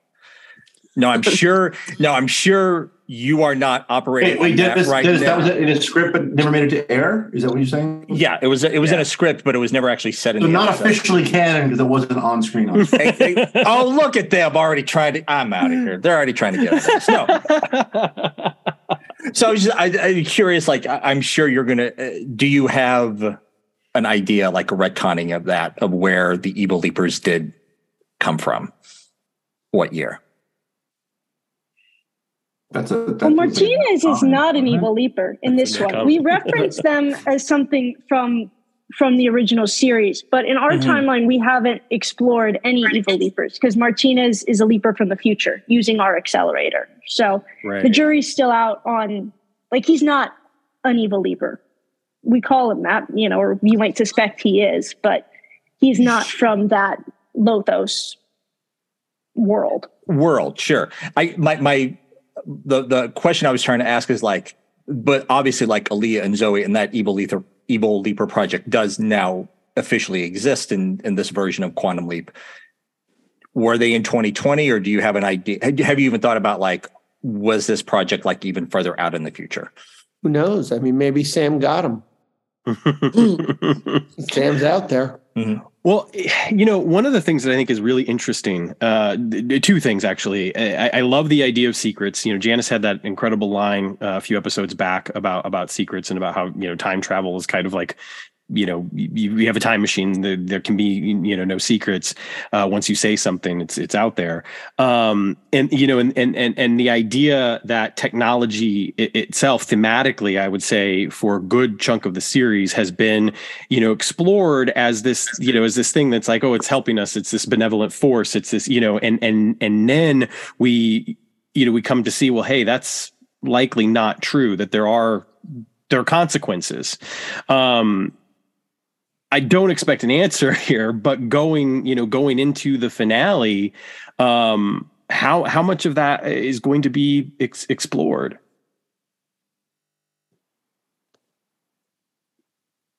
Speaker 2: No, I'm sure. no, I'm sure you are not operating.
Speaker 6: Wait, wait that Dennis, right Dennis, that was in a script, but never made it to air. Is that what you're saying?
Speaker 2: Yeah, it was. It was yeah. in a script, but it was never actually said in.
Speaker 6: So not
Speaker 2: episode.
Speaker 6: officially canon because it wasn't on screen. On screen.
Speaker 2: oh, look at them! Already trying to. I'm out of here. They're already trying to get us. No. so I was just. I, am curious. Like, I, am sure you're gonna. Uh, do you have an idea, like a retconning of that, of where the Evil Leapers did come from? What year?
Speaker 5: That's a, that's well, Martinez is not an evil leaper in that's this one. We reference them as something from from the original series, but in our mm-hmm. timeline, we haven't explored any evil leapers because Martinez is a leaper from the future using our accelerator. So right. the jury's still out on like he's not an evil leaper. We call him that, you know, or you might suspect he is, but he's not from that Lothos world.
Speaker 2: World, sure. I my my the the question I was trying to ask is like, but obviously like Alia and Zoe and that evil leaper evil leaper project does now officially exist in in this version of Quantum Leap. Were they in 2020, or do you have an idea? Have you even thought about like, was this project like even further out in the future?
Speaker 3: Who knows? I mean, maybe Sam got him. Sam's out there.
Speaker 1: Mm-hmm. Well, you know, one of the things that I think is really interesting, uh, two things actually. I, I, love the idea of secrets. You know, Janis had that incredible line uh, a few episodes back about about secrets and about how you know time travel is kind of like you know you, you have a time machine. There, there, can be you know no secrets uh, once you say something it's it's out there. Um, and you know and and and, and the idea that technology it, itself thematically i would say for a good chunk of the series has been you know explored as this you know as this thing that's like oh it's helping us. It's this benevolent force. It's this you know and and and then we you know we come to see well hey that's likely not true that there are there are consequences. Um I don't expect an answer here, but going, you know, going into the finale, um, how how much of that is going to be ex- explored?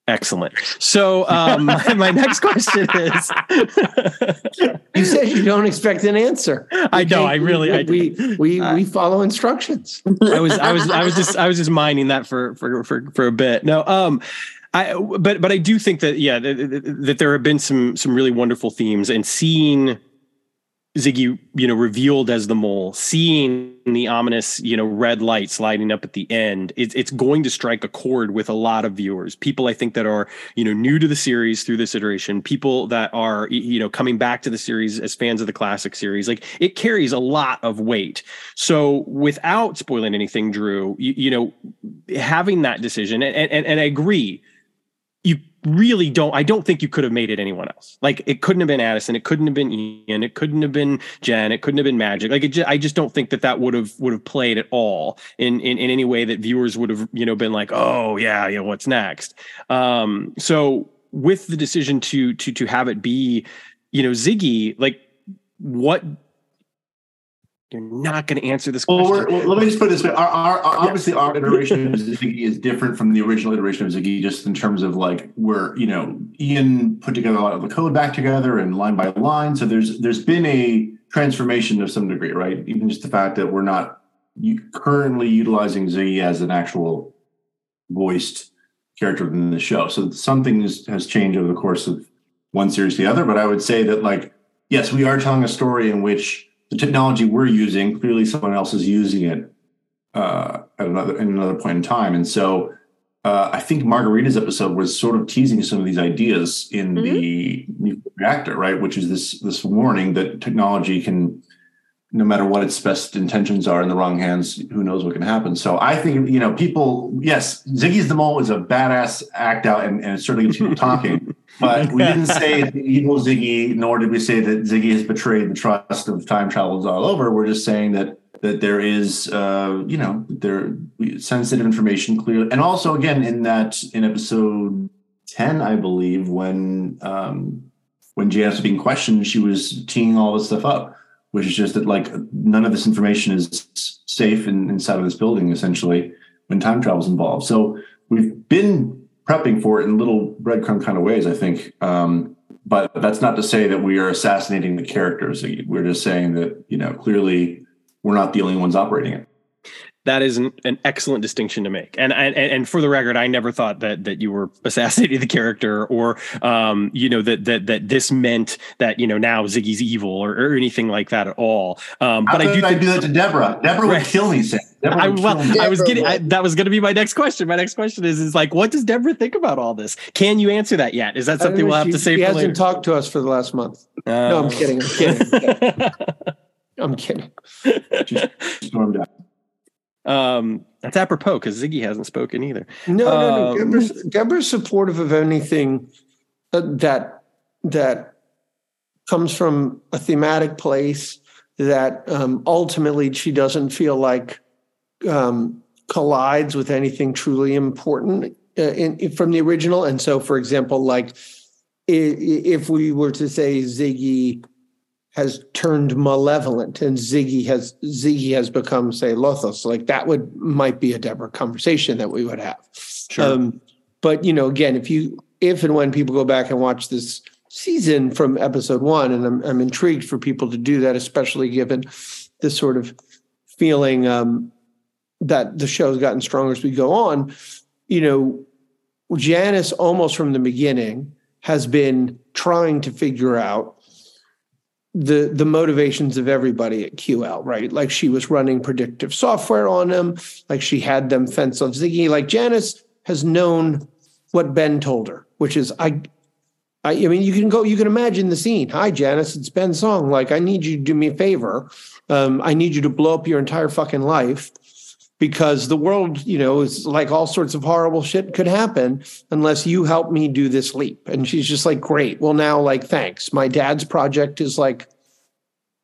Speaker 1: Excellent. So um, my, next question is:
Speaker 3: You said you don't expect an answer.
Speaker 1: I know. I really. I,
Speaker 3: we we uh, we follow instructions.
Speaker 1: I was I was I was just I was just mining that for for for for a bit. No. Um. I but but I do think that yeah that, that there have been some some really wonderful themes and seeing Ziggy you know revealed as the mole, seeing the ominous you know red lights lighting up at the end, it's it's going to strike a chord with a lot of viewers. People I think that are you know new to the series through this iteration, people that are you know coming back to the series as fans of the classic series, like it carries a lot of weight. So without spoiling anything, Drew, you, you know having that decision and, and and I agree you really don't i don't think you could have made it anyone else. Like it couldn't have been addison it couldn't have been ian it couldn't have been jenn it couldn't have been magic. Like just, i just don't think that that would have would have played at all in, in in any way that viewers would have you know been like oh yeah you know what's next? Um so with the decision to to to have it be you know ziggy like what you're not going to answer this
Speaker 6: well, well, let me just put it this way. Our, our, our obviously, our iteration of Ziggy is different from the original iteration of Ziggy, just in terms of like where you know Ian put together a lot of the code back together and line by line. So there's there's been a transformation of some degree, right? Even just the fact that we're not currently utilizing Ziggy as an actual voiced character within the show. So something has changed over the course of one series to the other. But I would say that like yes, we are telling a story in which the technology we're using, clearly someone else is using it uh, at another in another point in time. And so uh, I think Margarita's episode was sort of teasing some of these ideas in mm-hmm. the reactor, right? Which is this this warning that technology can, no matter what its best intentions are, in the wrong hands, who knows what can happen. So I think you know people. Yes, Ziggy's the Mole is a badass act out, and, and it certainly gets people talking. But we didn't say evil Ziggy, nor did we say that Ziggy has betrayed the trust of time travels all over. We're just saying that that there is, uh, you know, there sensitive information clearly, and also again in that in episode ten, I believe, when um, when Janis was being questioned, she was teeing all this stuff up, which is just that like none of this information is safe in, inside of this building, essentially, when time travel is involved. So we've been prepping for it in little breadcrumb kind of ways, I think. Um, but that's not to say that we are assassinating the characters. We're just saying that you know clearly we're not the only ones operating it
Speaker 1: that is an, an, excellent distinction to make. And, and and for the record, I never thought that that you were assassinating the character, or um, you know that that that this meant that you know now Ziggy's evil or, or anything like that at all. Um,
Speaker 6: but I do. I do that to Deborah. Deborah right. would kill me. Sam.
Speaker 1: I, well, I was getting I, that was going to be my next question. My next question is is like, what does Deborah think about all this? Can you answer that yet? Is that something we'll have
Speaker 3: she,
Speaker 1: to say?
Speaker 3: She hasn't later? talked to us for the last month. Uh, no, I'm kidding. I'm kidding. I'm kidding. Just
Speaker 1: stormed out. Um, that's apropos because Ziggy hasn't spoken either.
Speaker 3: No, um, no, no. Um, Deborah's, Deborah's supportive of anything that that comes from a thematic place that um, ultimately she doesn't feel like um, collides with anything truly important uh, in, in, from the original. And so, for example, like if we were to say Ziggy has turned malevolent and Ziggy has Ziggy has become say Lothos. Like that would might be a Deborah conversation that we would have. Sure. Um, but you know, again, if you if and when people go back and watch this season from episode one, and I'm I'm intrigued for people to do that, especially given this sort of feeling um, that the show's gotten stronger as we go on. You know, Janis almost from the beginning has been trying to figure out the the motivations of everybody at QL, right? Like she was running predictive software on them, like she had them fence off Ziggy. Like Janis has known what Ben told her, which is I I, I mean, you can go, you can imagine the scene. Hi, Janis, it's Ben Song. Like, I need you to do me a favor. Um, I need you to blow up your entire fucking life because the world, you know, is like all sorts of horrible shit could happen unless you help me do this leap. And she's just like, great. Well, now, like, thanks. My dad's project is like,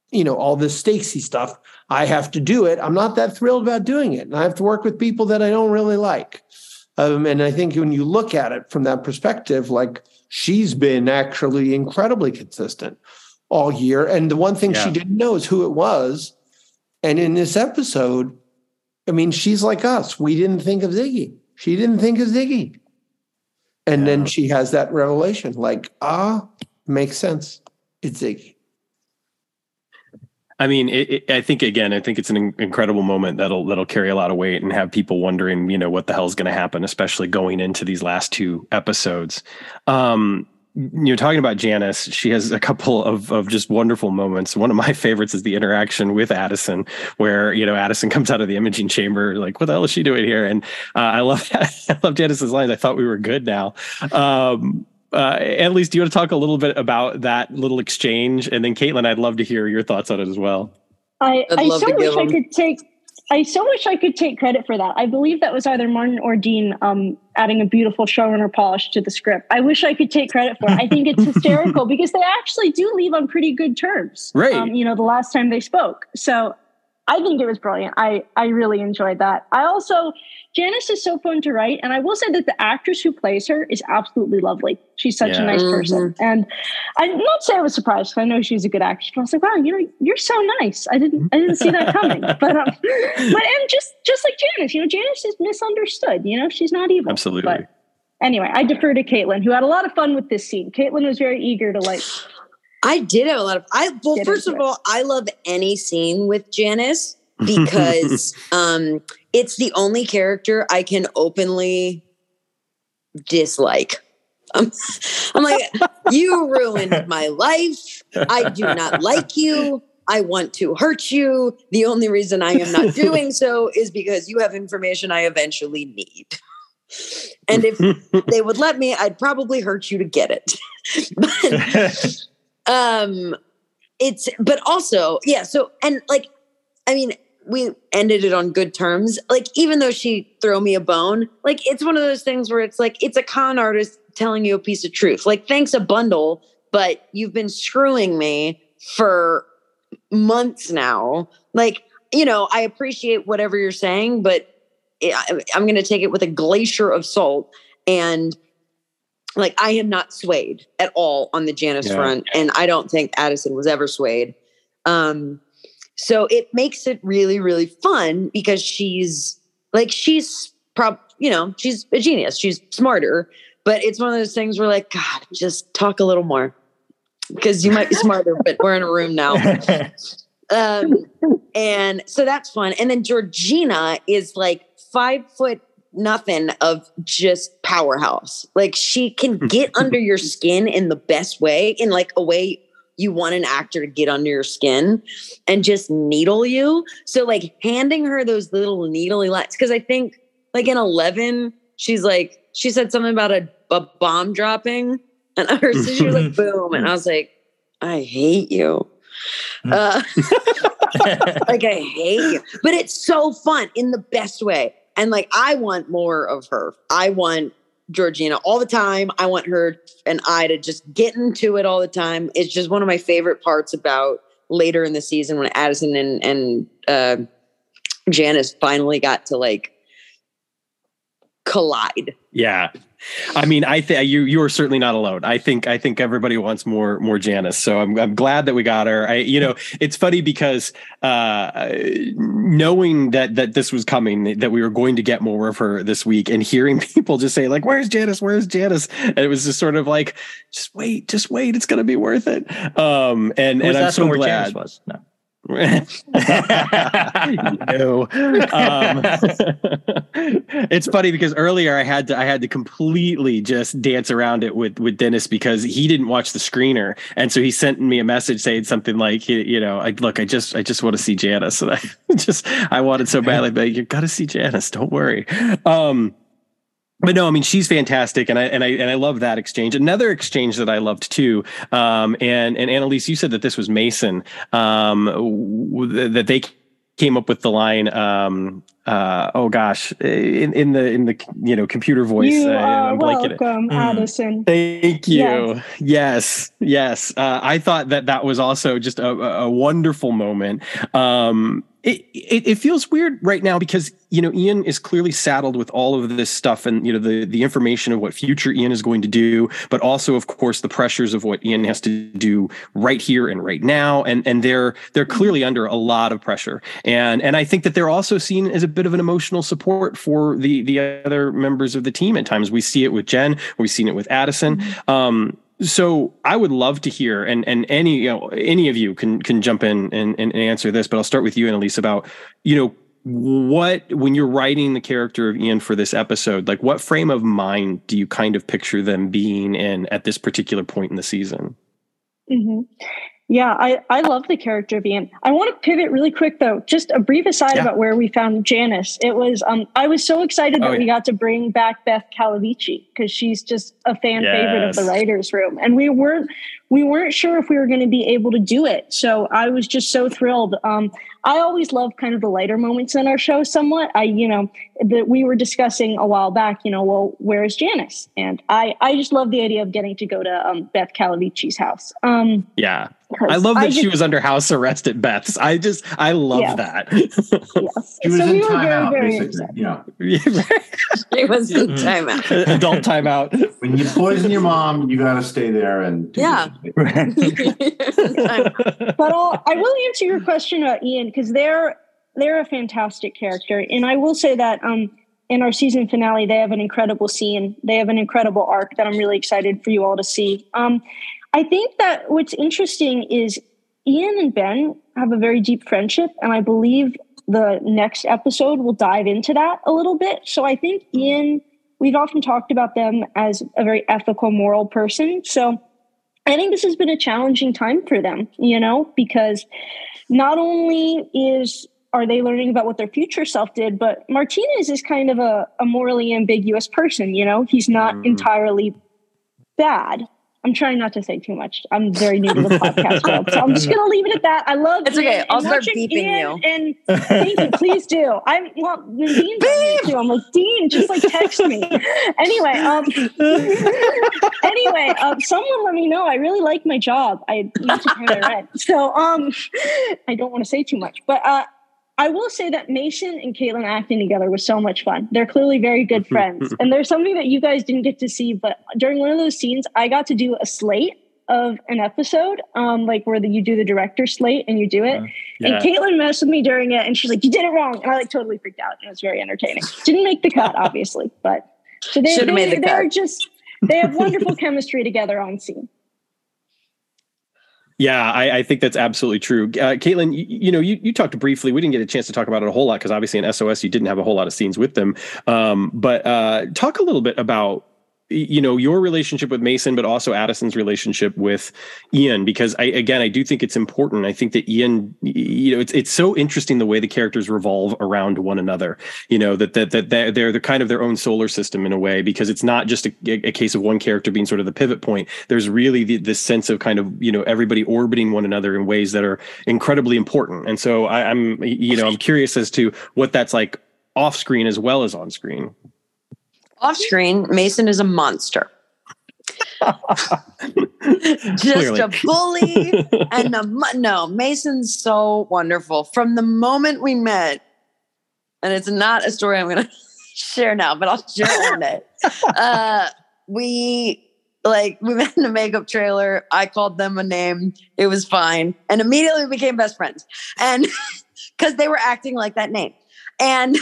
Speaker 3: you know, all this Stacy stuff. I have to do it. I'm not that thrilled about doing it. And I have to work with people that I don't really like. Um, and I think when you look at it from that perspective, like she's been actually incredibly consistent all year. And the one thing yeah. she didn't know is who it was. And in this episode, I mean, she's like us. We didn't think of Ziggy. She didn't think of Ziggy. And yeah. then she has that revelation like, ah, makes sense. It's Ziggy.
Speaker 1: I mean, it, it, I think again, I think it's an incredible moment that'll that'll carry a lot of weight and have people wondering, you know, what the hell's going to happen, especially going into these last two episodes. Um, you're talking about Janis. She has a couple of, of just wonderful moments. One of my favorites is the interaction with Addison, where you know Addison comes out of the imaging chamber, like, "What the hell is she doing here?" And uh, I love I love Janis's lines. I thought we were good now. Um, uh, at least, do you want to talk a little bit about that little exchange? And then, Caitlin, I'd love to hear your thoughts on it as well.
Speaker 5: I, I so wish I could take I so wish I could take credit for that. I believe that was either Martin or Dean um, adding a beautiful showrunner polish to the script. I wish I could take credit for it. I think it's hysterical because they actually do leave on pretty good terms.
Speaker 1: Right.
Speaker 5: Um, you know, the last time they spoke. So I think it was brilliant. I I really enjoyed that. I also Janis is so fun to write, and I will say that the actress who plays her is absolutely lovely. She's such yeah. a nice mm-hmm. person, and I'm not say I was surprised because I know she's a good actress. But I was like, wow, you know, you're so nice. I didn't I didn't see that coming. but um, but and just just like Janis, you know, Janis is misunderstood. You know, she's not evil.
Speaker 1: Absolutely.
Speaker 5: But anyway, I defer to Caitlin, who had a lot of fun with this scene. Caitlin was very eager to like
Speaker 4: I did have a lot of I well first of it. all, I love any scene with Janis because um it's the only character I can openly dislike. I'm, I'm like, you ruined my life. I do not like you. I want to hurt you. The only reason I am not doing so is because you have information I eventually need. And if they would let me, I'd probably hurt you to get it. but, um, it's but also yeah. So and like, I mean, we ended it on good terms. Like even though she throw me a bone, like it's one of those things where it's like it's a con artist telling you a piece of truth. Like thanks a bundle, but you've been screwing me for months now. Like, you know, I appreciate whatever you're saying, but I, I'm going to take it with a glacier of salt and like I am not swayed at all on the Janis yeah. front, and I don't think Addison was ever swayed. Um, so it makes it really, really fun because she's like she's prob you know she's a genius, she's smarter, but it's one of those things where like God, just talk a little more because you might be smarter, but we're in a room now. Um, and so that's fun. And then Georgina is like five foot nothing of just powerhouse. Like she can get under your skin in the best way, in like a way you want an actor to get under your skin and just needle you. So like handing her those little needly lights, because I think like in 11, she's like, she said something about a, a bomb dropping and her sister was like, boom. And I was like, I hate you. Uh, like I hate you. But it's so fun in the best way. And like, I want more of her. I want Georgina all the time. I want her and I to just get into it all the time. It's just one of my favorite parts about later in the season when Addison and, and uh, Janis finally got to like collide.
Speaker 1: Yeah. I mean, I think you you are certainly not alone. I think I think everybody wants more more Janis. So I'm I'm glad that we got her. I you know it's funny because uh, knowing that that this was coming, that we were going to get more of her this week, and hearing people just say like, "Where's Janis? Where's Janis?" And it was just sort of like, "Just wait, just wait. It's going to be worth it." Um, and and I'm so glad. Was? No no. Um, it's funny because earlier I had to I had to completely just dance around it with with Dennis because he didn't watch the screener, and so he sent me a message saying something like, you know, I look, I just I just want to see Janis, and I just I wanted so badly, but you got to see Janis. Don't worry. Um, but no, I mean she's fantastic, and I and I and I love that exchange. Another exchange that I loved too, um, and and Annelise, you said that this was Mason, um, that they came up with the line. Um, uh, oh gosh, in, in the in the you know computer voice.
Speaker 5: You uh, are welcome, Addison.
Speaker 1: Thank you. Yes, yes. yes. Uh, I thought that that was also just a, a wonderful moment. Um, it, it, it feels weird right now because you know Ian is clearly saddled with all of this stuff and you know the the information of what future Ian is going to do, but also of course the pressures of what Ian has to do right here and right now, and and they're they're clearly under a lot of pressure, and and I think that they're also seen as a bit of an emotional support for the the other members of the team at times. We see it with Jenn, we've seen it with Addison. Mm-hmm. Um, so I would love to hear, and and any you know any of you can can jump in and, and answer this, but I'll start with you, Annelise, about you know what when you're writing the character of Ian for this episode, like what frame of mind do you kind of picture them being in at this particular point in the season?
Speaker 5: Mm-hmm. Yeah, I, I love the character of Ian. I want to pivot really quick though. Just a brief aside yeah. about where we found Janis. It was um I was so excited that oh, yeah. we got to bring back Beth Calavicci because she's just a fan yes. favorite of the writers' room, and we weren't we weren't sure if we were going to be able to do it. So I was just so thrilled. Um, I always love kind of the lighter moments in our show. Somewhat, I you know that we were discussing a while back. You know, well, where's Janis? And I I just love the idea of getting to go to um, Beth Calavicci's house. Um,
Speaker 1: yeah, I love that I she was under house arrest at Beth's. I just I love yes. that.
Speaker 5: yes. She was so in we timeout, very, very
Speaker 6: Yeah.
Speaker 4: it was in timeout.
Speaker 1: Adult timeout.
Speaker 6: When you poison your mom, you gotta stay there and
Speaker 4: Yeah.
Speaker 5: but I'll, I will answer your question about Ian because they're they're a fantastic character. And I will say that um in our season finale, they have an incredible scene. They have an incredible arc that I'm really excited for you all to see. Um, I think that what's interesting is Ian and Ben have a very deep friendship, and I believe the next episode will dive into that a little bit. So I think Ian, we've often talked about them as a very ethical, moral person. So I think this has been a challenging time for them, you know, because not only is are they learning about what their future self did, but Martinez is kind of a, a morally ambiguous person, you know, he's not mm. entirely bad I'm trying not to say too much. I'm very new to the podcast world, so I'm just gonna leave it at that. I love it.
Speaker 4: it's okay. I'll start beeping Ian
Speaker 5: you. And thank you, please do. I'm well, Dean's on too. I'm like Dean, just like text me. anyway, um, anyway, um, someone let me know. I really like my job. I need to pay my rent, so um, I don't want to say too much, but uh, I will say that Mason and Caitlin acting together was so much fun. They're clearly very good friends. and there's something that you guys didn't get to see, but during one of those scenes, I got to do a slate of an episode, um, like where the, you do the director slate and you do it. Uh, yeah. And Caitlin messed with me during it and she's like, You did it wrong. And I like totally freaked out. And it was very entertaining. Didn't make the cut, obviously, but so they, they, made the they're cut. just they have wonderful chemistry together on scene.
Speaker 1: Yeah, I, I, think that's absolutely true. Uh, Caitlin, you, you, know, you, you talked briefly. We didn't get a chance to talk about it a whole lot because obviously in SOS you didn't have a whole lot of scenes with them. Um, but uh, talk a little bit about you know your relationship with Mason, but also Addison's relationship with Ian, because I again I do think it's important. I think that Ian, you know, it's it's so interesting the way the characters revolve around one another. You know that that that they're, they're the kind of their own solar system in a way, because it's not just a, a case of one character being sort of the pivot point. There's really the, this sense of kind of you know everybody orbiting one another in ways that are incredibly important. And so I, I'm you know I'm curious as to what that's like off screen as well as on screen.
Speaker 4: Off screen, Mason is a monster. Just a bully and a no. Mason's so wonderful from the moment we met, and it's not a story I'm going to share now, but I'll share it one day. Uh, we like we met in a makeup trailer. I called them a name. It was fine, and immediately we became best friends, and because they were acting like that name and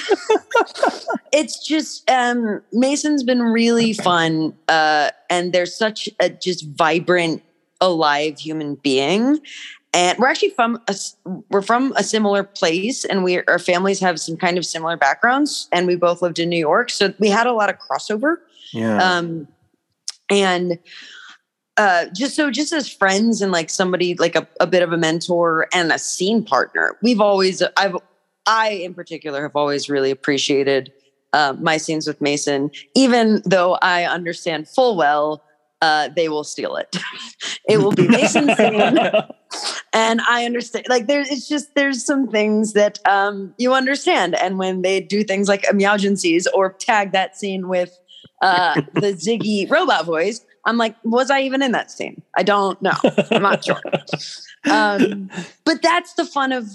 Speaker 4: it's just um, Mason's been really fun, uh, and there's such a just vibrant, alive human being. And we're actually from a, we're from a similar place, and we our families have some kind of similar backgrounds, and we both lived in New York, so we had a lot of crossover.
Speaker 1: Yeah.
Speaker 4: Um, and uh, just so just as friends and like somebody like a, a bit of a mentor and a scene partner, we've always I've I, in particular, have always really appreciated uh, my scenes with Mason, even though I understand full well uh, they will steal it. it will be Mason's scene, and I understand. Like there's, it's just there's some things that um, you understand, and when they do things like emergencies or tag that scene with uh, the Ziggy robot voice, I'm like, was I even in that scene? I don't know. I'm not sure. Um, but that's the fun of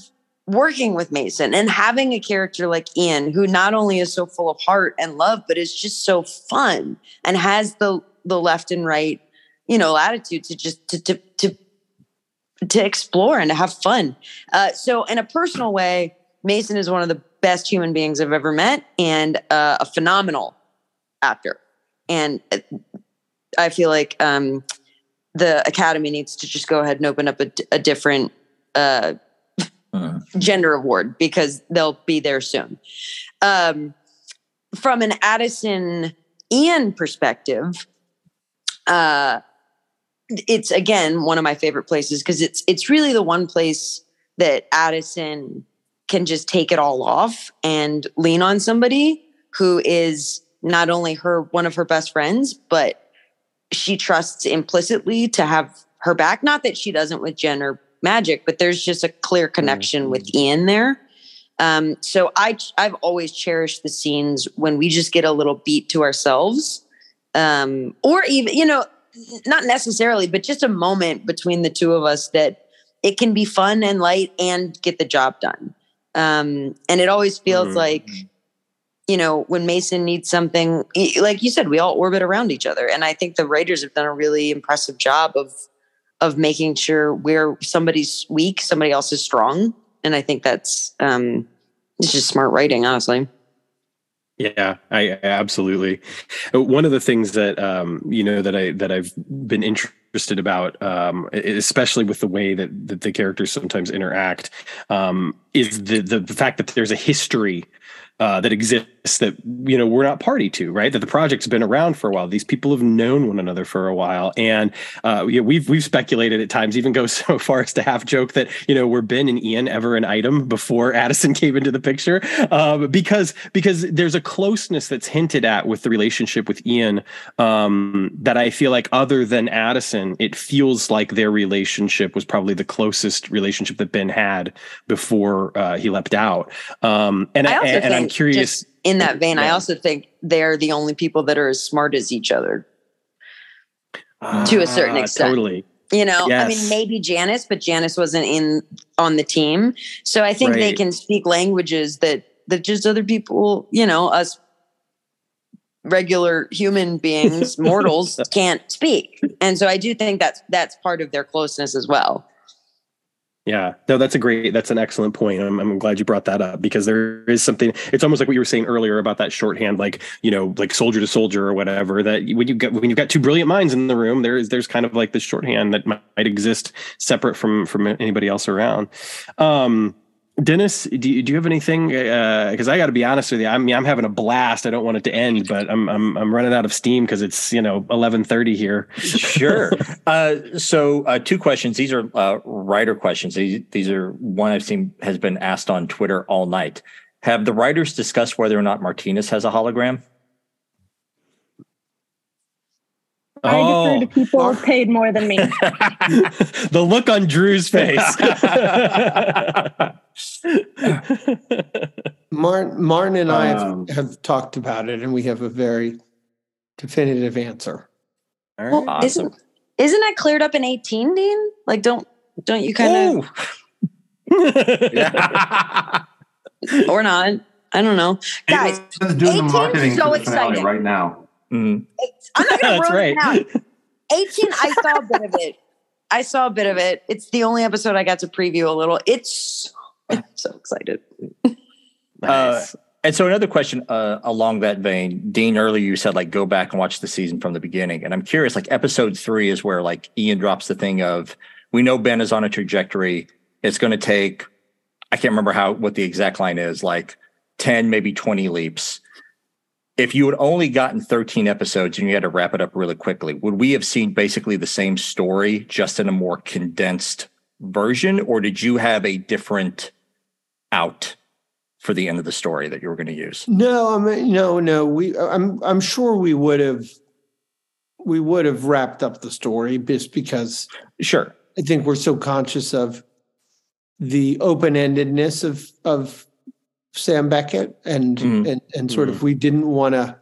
Speaker 4: working with Mason and having a character like Ian, who not only is so full of heart and love, but is just so fun and has the the left and right, you know, attitude to just to to to, to explore and to have fun. Uh, so, in a personal way, Mason is one of the best human beings I've ever met and uh, a phenomenal actor. And uh, I feel like um, the Academy needs to just go ahead and open up a, a different. Uh, uh. gender award because they'll be there soon. Um, from an Addison Ian perspective, uh, it's again one of my favorite places because it's it's really the one place that Addison can just take it all off and lean on somebody who is not only her one of her best friends, but she trusts implicitly to have her back. Not that she doesn't with Jenn or magic, but there's just a clear connection mm-hmm. with Ian there. Um, so I I've always cherished the scenes when we just get a little beat to ourselves, um, or even you know, not necessarily, but just a moment between the two of us that it can be fun and light and get the job done. Um, and it always feels mm-hmm. like you know when mason needs something like you said we all orbit around each other and i think the writers have done a really impressive job of of making sure where somebody's weak, somebody else is strong. And I think that's um, it's just smart writing, honestly.
Speaker 1: Yeah, I absolutely. One of the things that um, you know that I that I've been interested about, um, especially with the way that, that the characters sometimes interact, um, is the the fact that there's a history uh, that exists that you know we're not party to, right? That the project's been around for a while. These people have known one another for a while, and uh, we've we've speculated at times, even go so far as to half joke that you know were Ben and Ian ever an item before Addison came into the picture, um, because because there's a closeness that's hinted at with the relationship with Ian um, that I feel like other than Addison, it feels like their relationship was probably the closest relationship that Ben had before uh, he leapt out. Um, and I, and, and I'm curious.
Speaker 4: in that vein, yeah. I also think they're the only people that are as smart as each other to a certain ah, extent.
Speaker 1: Totally.
Speaker 4: You know, yes. I mean, maybe Janis, but Janis wasn't in on the team, so I think right. they can speak languages that that just other people, you know, us regular human beings, mortals, can't speak. And so I do think that's that's part of their closeness as well.
Speaker 1: Yeah, no, that's a great, that's an excellent point. I'm, I'm glad you brought that up because there is something. It's almost like what you were saying earlier about that shorthand, like you know, like soldier to soldier or whatever. That when you get when you've got two brilliant minds in the room, there is there's kind of like this shorthand that might exist separate from from anybody else around. Um, Dennis, do you, do you have anything? Because uh, I got to be honest with you, I mean, I'm having a blast. I don't want it to end, but I'm I'm, I'm running out of steam because it's you know 11:30 here.
Speaker 2: sure. Uh, so uh, two questions. These are uh, writer questions. These, these are one I've seen has been asked on Twitter all night. Have the writers discussed whether or not Martinez has a hologram?
Speaker 5: I oh, defer to people paid more than me.
Speaker 1: the look on Drew's face.
Speaker 3: Martin, Martin and I um, have, have, talked about it, and we have a very definitive answer.
Speaker 4: All right, well, awesome. Isn't, isn't that cleared up in eighteen, Dean? Like, don't don't you kind of? or not? I don't know, guys.
Speaker 6: doing the marketing so excited right now.
Speaker 4: Mm. I'm not gonna That's right. It 18, I saw a bit of it. I saw a bit of it. It's the only episode I got to preview a little. It's I'm so excited.
Speaker 2: nice. Uh, and so another question uh, along that vein, Dean, earlier you said like go back and watch the season from the beginning, and I'm curious. Like episode three is where like Ian drops the thing of we know Ben is on a trajectory. It's going to take I can't remember how what the exact line is like ten maybe twenty leaps. If you had only gotten 13 episodes and you had to wrap it up really quickly, would we have seen basically the same story just in a more condensed version, or did you have a different out for the end of the story that you were going to use?
Speaker 3: No, I mean, no, no. We, I'm, I'm sure we would have, we would have wrapped up the story just because.
Speaker 2: Sure.
Speaker 3: I think we're so conscious of the open endedness of of Sam Beckett, and mm. and and sort mm. of we didn't want to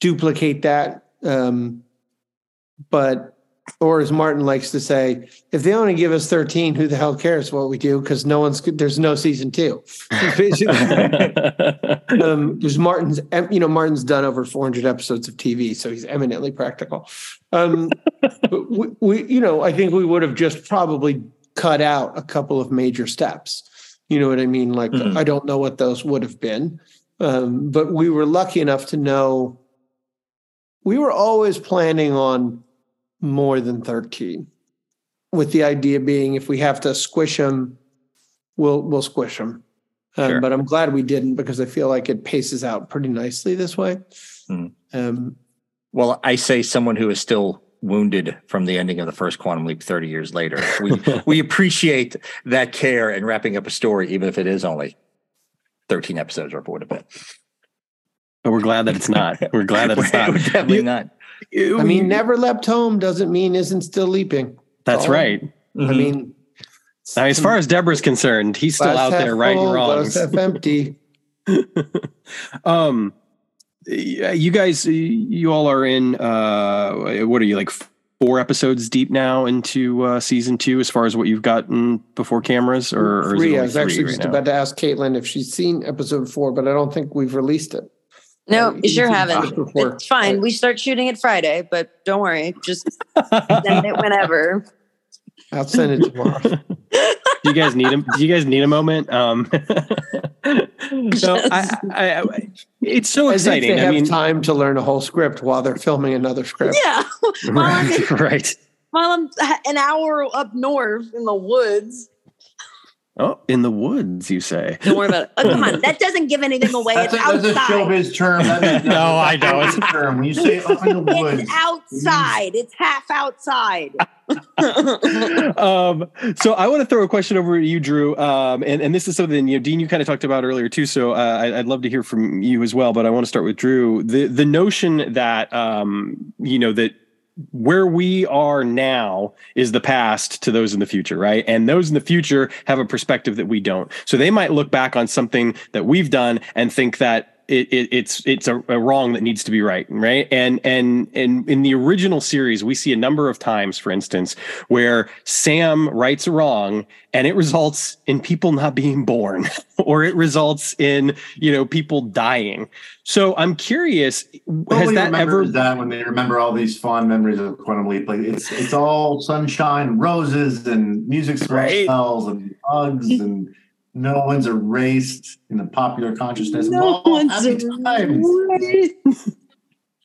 Speaker 3: duplicate that. Um, but or as Martin likes to say, if they only give us 13, who the hell cares what we do? Because no one's there's no season two. um, there's Martin's, you know, Martin's done over 400 episodes of TV, so he's eminently practical. Um, we, we, you know, I think we would have just probably cut out a couple of major steps. You know what I mean? Like, mm-hmm. I don't know what those would have been, um, but we were lucky enough to know. We were always planning on more than 13 with the idea being if we have to squish them we'll we'll squish them um, sure. but i'm glad we didn't because i feel like it paces out pretty nicely this way
Speaker 2: mm. um, well i say someone who is still wounded from the ending of the first quantum leap 30 years later we we appreciate that care and wrapping up a story even if it is only 13 episodes or what would have
Speaker 1: but we're glad that it's not we're glad that it's not
Speaker 2: definitely you, not
Speaker 3: I mean, never leapt home doesn't mean isn't still leaping.
Speaker 1: That's oh. right.
Speaker 3: Mm-hmm. I mean,
Speaker 1: now, as far as Deborah's concerned, he's still out there righting wrongs.
Speaker 3: Glass half empty.
Speaker 1: um, you guys, you all are in. Uh, what are you like? Four episodes deep now into uh, season two, as far as what you've gotten before cameras, or,
Speaker 3: or three. I was actually right just now? about to ask Caitlin if she's seen episode four, but I don't think we've released it.
Speaker 4: No, you sure haven't. It's fine. We start shooting it Friday, but don't worry. Just send it whenever.
Speaker 3: I'll send it tomorrow.
Speaker 1: do you guys need a do you guys need a moment? Um so I, I, I, it's so
Speaker 3: As
Speaker 1: exciting.
Speaker 3: they have
Speaker 1: I mean
Speaker 3: time to learn a whole script while they're filming another script.
Speaker 4: Yeah.
Speaker 1: right. right.
Speaker 4: While I'm an hour up north in the woods.
Speaker 1: Oh, in the woods, you say?
Speaker 4: Don't worry about it. Oh, come on, that doesn't give anything away.
Speaker 6: That's,
Speaker 4: it's
Speaker 6: a, that's
Speaker 4: outside.
Speaker 6: a showbiz term. That is,
Speaker 1: No, I know.
Speaker 6: It's a term. When you say up in the woods,
Speaker 4: It's outside. It's half outside.
Speaker 1: um, so I want to throw a question over to you, Drew. Um, and, and this is something you know, Dean, you kind of talked about earlier too. So uh, I, would love to hear from you as well. But I want to start with Drew. The the notion that um, you know that where we are now is the past to those in the future, right? And those in the future have a perspective that we don't. So they might look back on something that we've done and think that it, it, it's it's a, a, wrong that needs to be right, right? And and and in the original series, we see a number of times, for instance, where Sam rights a wrong, and it results in people not being born, or it results in you know people dying. So I'm curious, has that ever
Speaker 6: that when they remember all these fond memories of Quantum Leap? Like it's it's all sunshine, roses, and music smells, right. and hugs and no one's erased in the popular consciousness.
Speaker 4: No one's erased.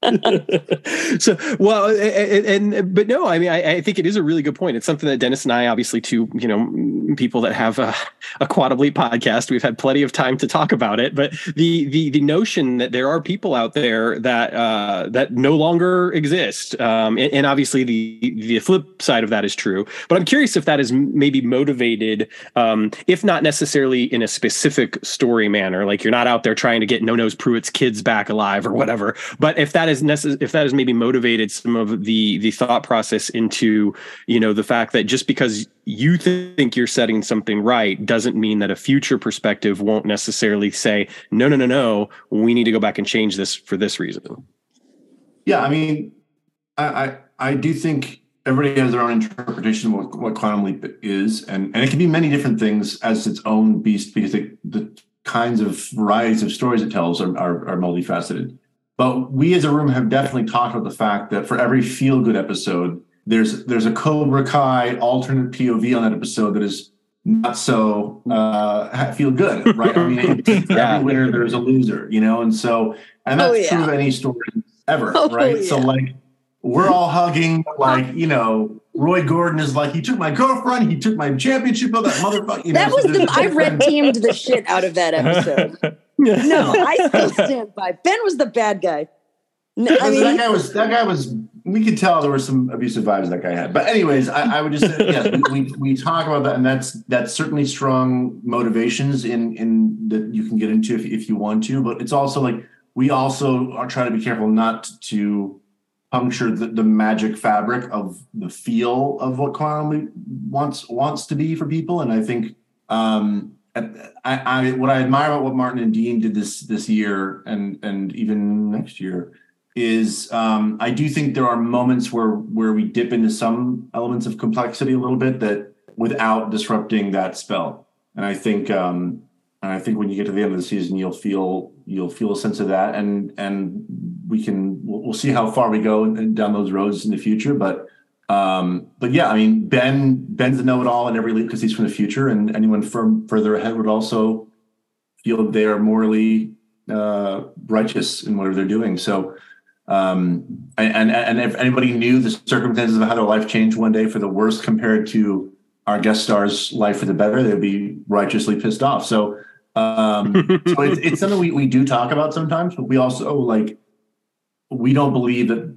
Speaker 1: so well and, and, but no i mean I, I, think it is a really good point. It's something that dennis and i obviously two you know people that have a, a Quantum Leap podcast we've had plenty of time to talk about it. But the the the notion that there are people out there that uh that no longer exist um and, and obviously the the flip side of that is true. But i'm curious if that is maybe motivated um if not necessarily in a specific story manner like you're not out there trying to get no nose pruitt's kids back alive or whatever but if that is necess- if that has maybe motivated some of the the thought process into you know the fact that just because you think you're setting something right doesn't mean that a future perspective won't necessarily say no no no no we need to go back and change this for this reason.
Speaker 6: Yeah i mean i i, I do think everybody has their own interpretation of what, what quantum leap is and and it can be many different things as its own beast because the, the kinds of varieties of stories it tells are, are, are multifaceted but we as a room have definitely talked about the fact that for every feel good episode, there's there's a Cobra Kai alternate POV on that episode that is not so uh, feel good, right? I mean, yeah. every winner there's a loser, you know, and so and that's oh, yeah. true of any story ever, oh, right? Yeah. So like we're all hugging, like you know, Roy Gordon is like, he took my girlfriend, he took my championship of that motherfucker. You know,
Speaker 4: that was so the I red teamed the shit out of that episode no, I still stand by. Ben was the bad guy.
Speaker 6: No, I mean, that guy was that guy was. We could tell there were some abusive vibes that guy had. But anyways, I, I would just say yes. We, we, we talk about that, and that's that's certainly strong motivations in in that you can get into if if you want to. But it's also like we also are trying to be careful not to puncture the, the magic fabric of the feel of what quantum wants wants to be for people. And I think um, I, I, what I admire about what Martin and Dean did this this year and and even next year is um, I do think there are moments where where we dip into some elements of complexity a little bit that without disrupting that spell. And I think um, and I think when you get to the end of the season, you'll feel you'll feel a sense of that, and and we can we'll, we'll see how far we go down those roads in the future, but um, but yeah, I mean, Ben Ben's the know-it-all in every league because he's from the future, and anyone from further ahead would also feel they are morally uh, righteous in whatever they're doing. So, um, and and if anybody knew the circumstances of how their life changed one day for the worse compared to our guest star's life for the better, they'd be righteously pissed off. So, um, so it's, it's something we, we do talk about sometimes, but we also like we don't believe that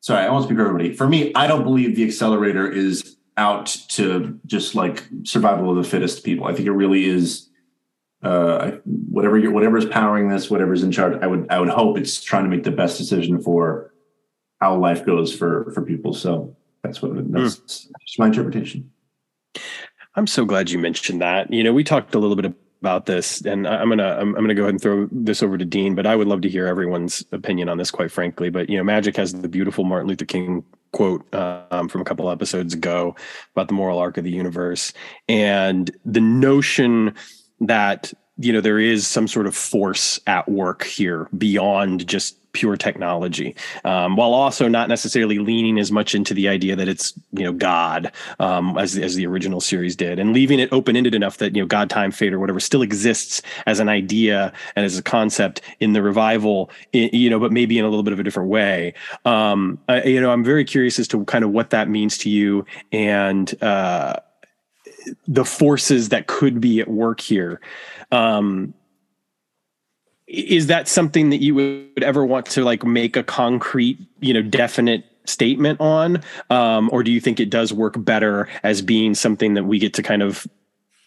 Speaker 6: sorry, I won't speak for everybody. For me, I don't believe the accelerator is out to just like survival of the fittest people. I think it really is uh, whatever you're, whatever is powering this, whatever's in charge. I would I would hope it's trying to make the best decision for how life goes for for people. So that's what that's, mm. that's my interpretation.
Speaker 1: I'm so glad you mentioned that. You know, we talked a little bit about this, and I'm gonna I'm, I'm, gonna go ahead and throw this over to Dean. But I would love to hear everyone's opinion on this, quite frankly. But you know, Magic has the beautiful Martin Luther King quote um, from a couple episodes ago about the moral arc of the universe, and the notion that you know there is some sort of force at work here beyond just pure technology, um, while also not necessarily leaning as much into the idea that it's you know God um, as as the original series did, and leaving it open ended enough that you know God, time, fate, or whatever still exists as an idea and as a concept in the revival, you know, but maybe in a little bit of a different way. Um, I, you know, I'm very curious as to kind of what that means to you and. Uh, the forces that could be at work here. Um, is that something that you would ever want to like make a concrete, you know, definite statement on, um, or do you think it does work better as being something that we get to kind of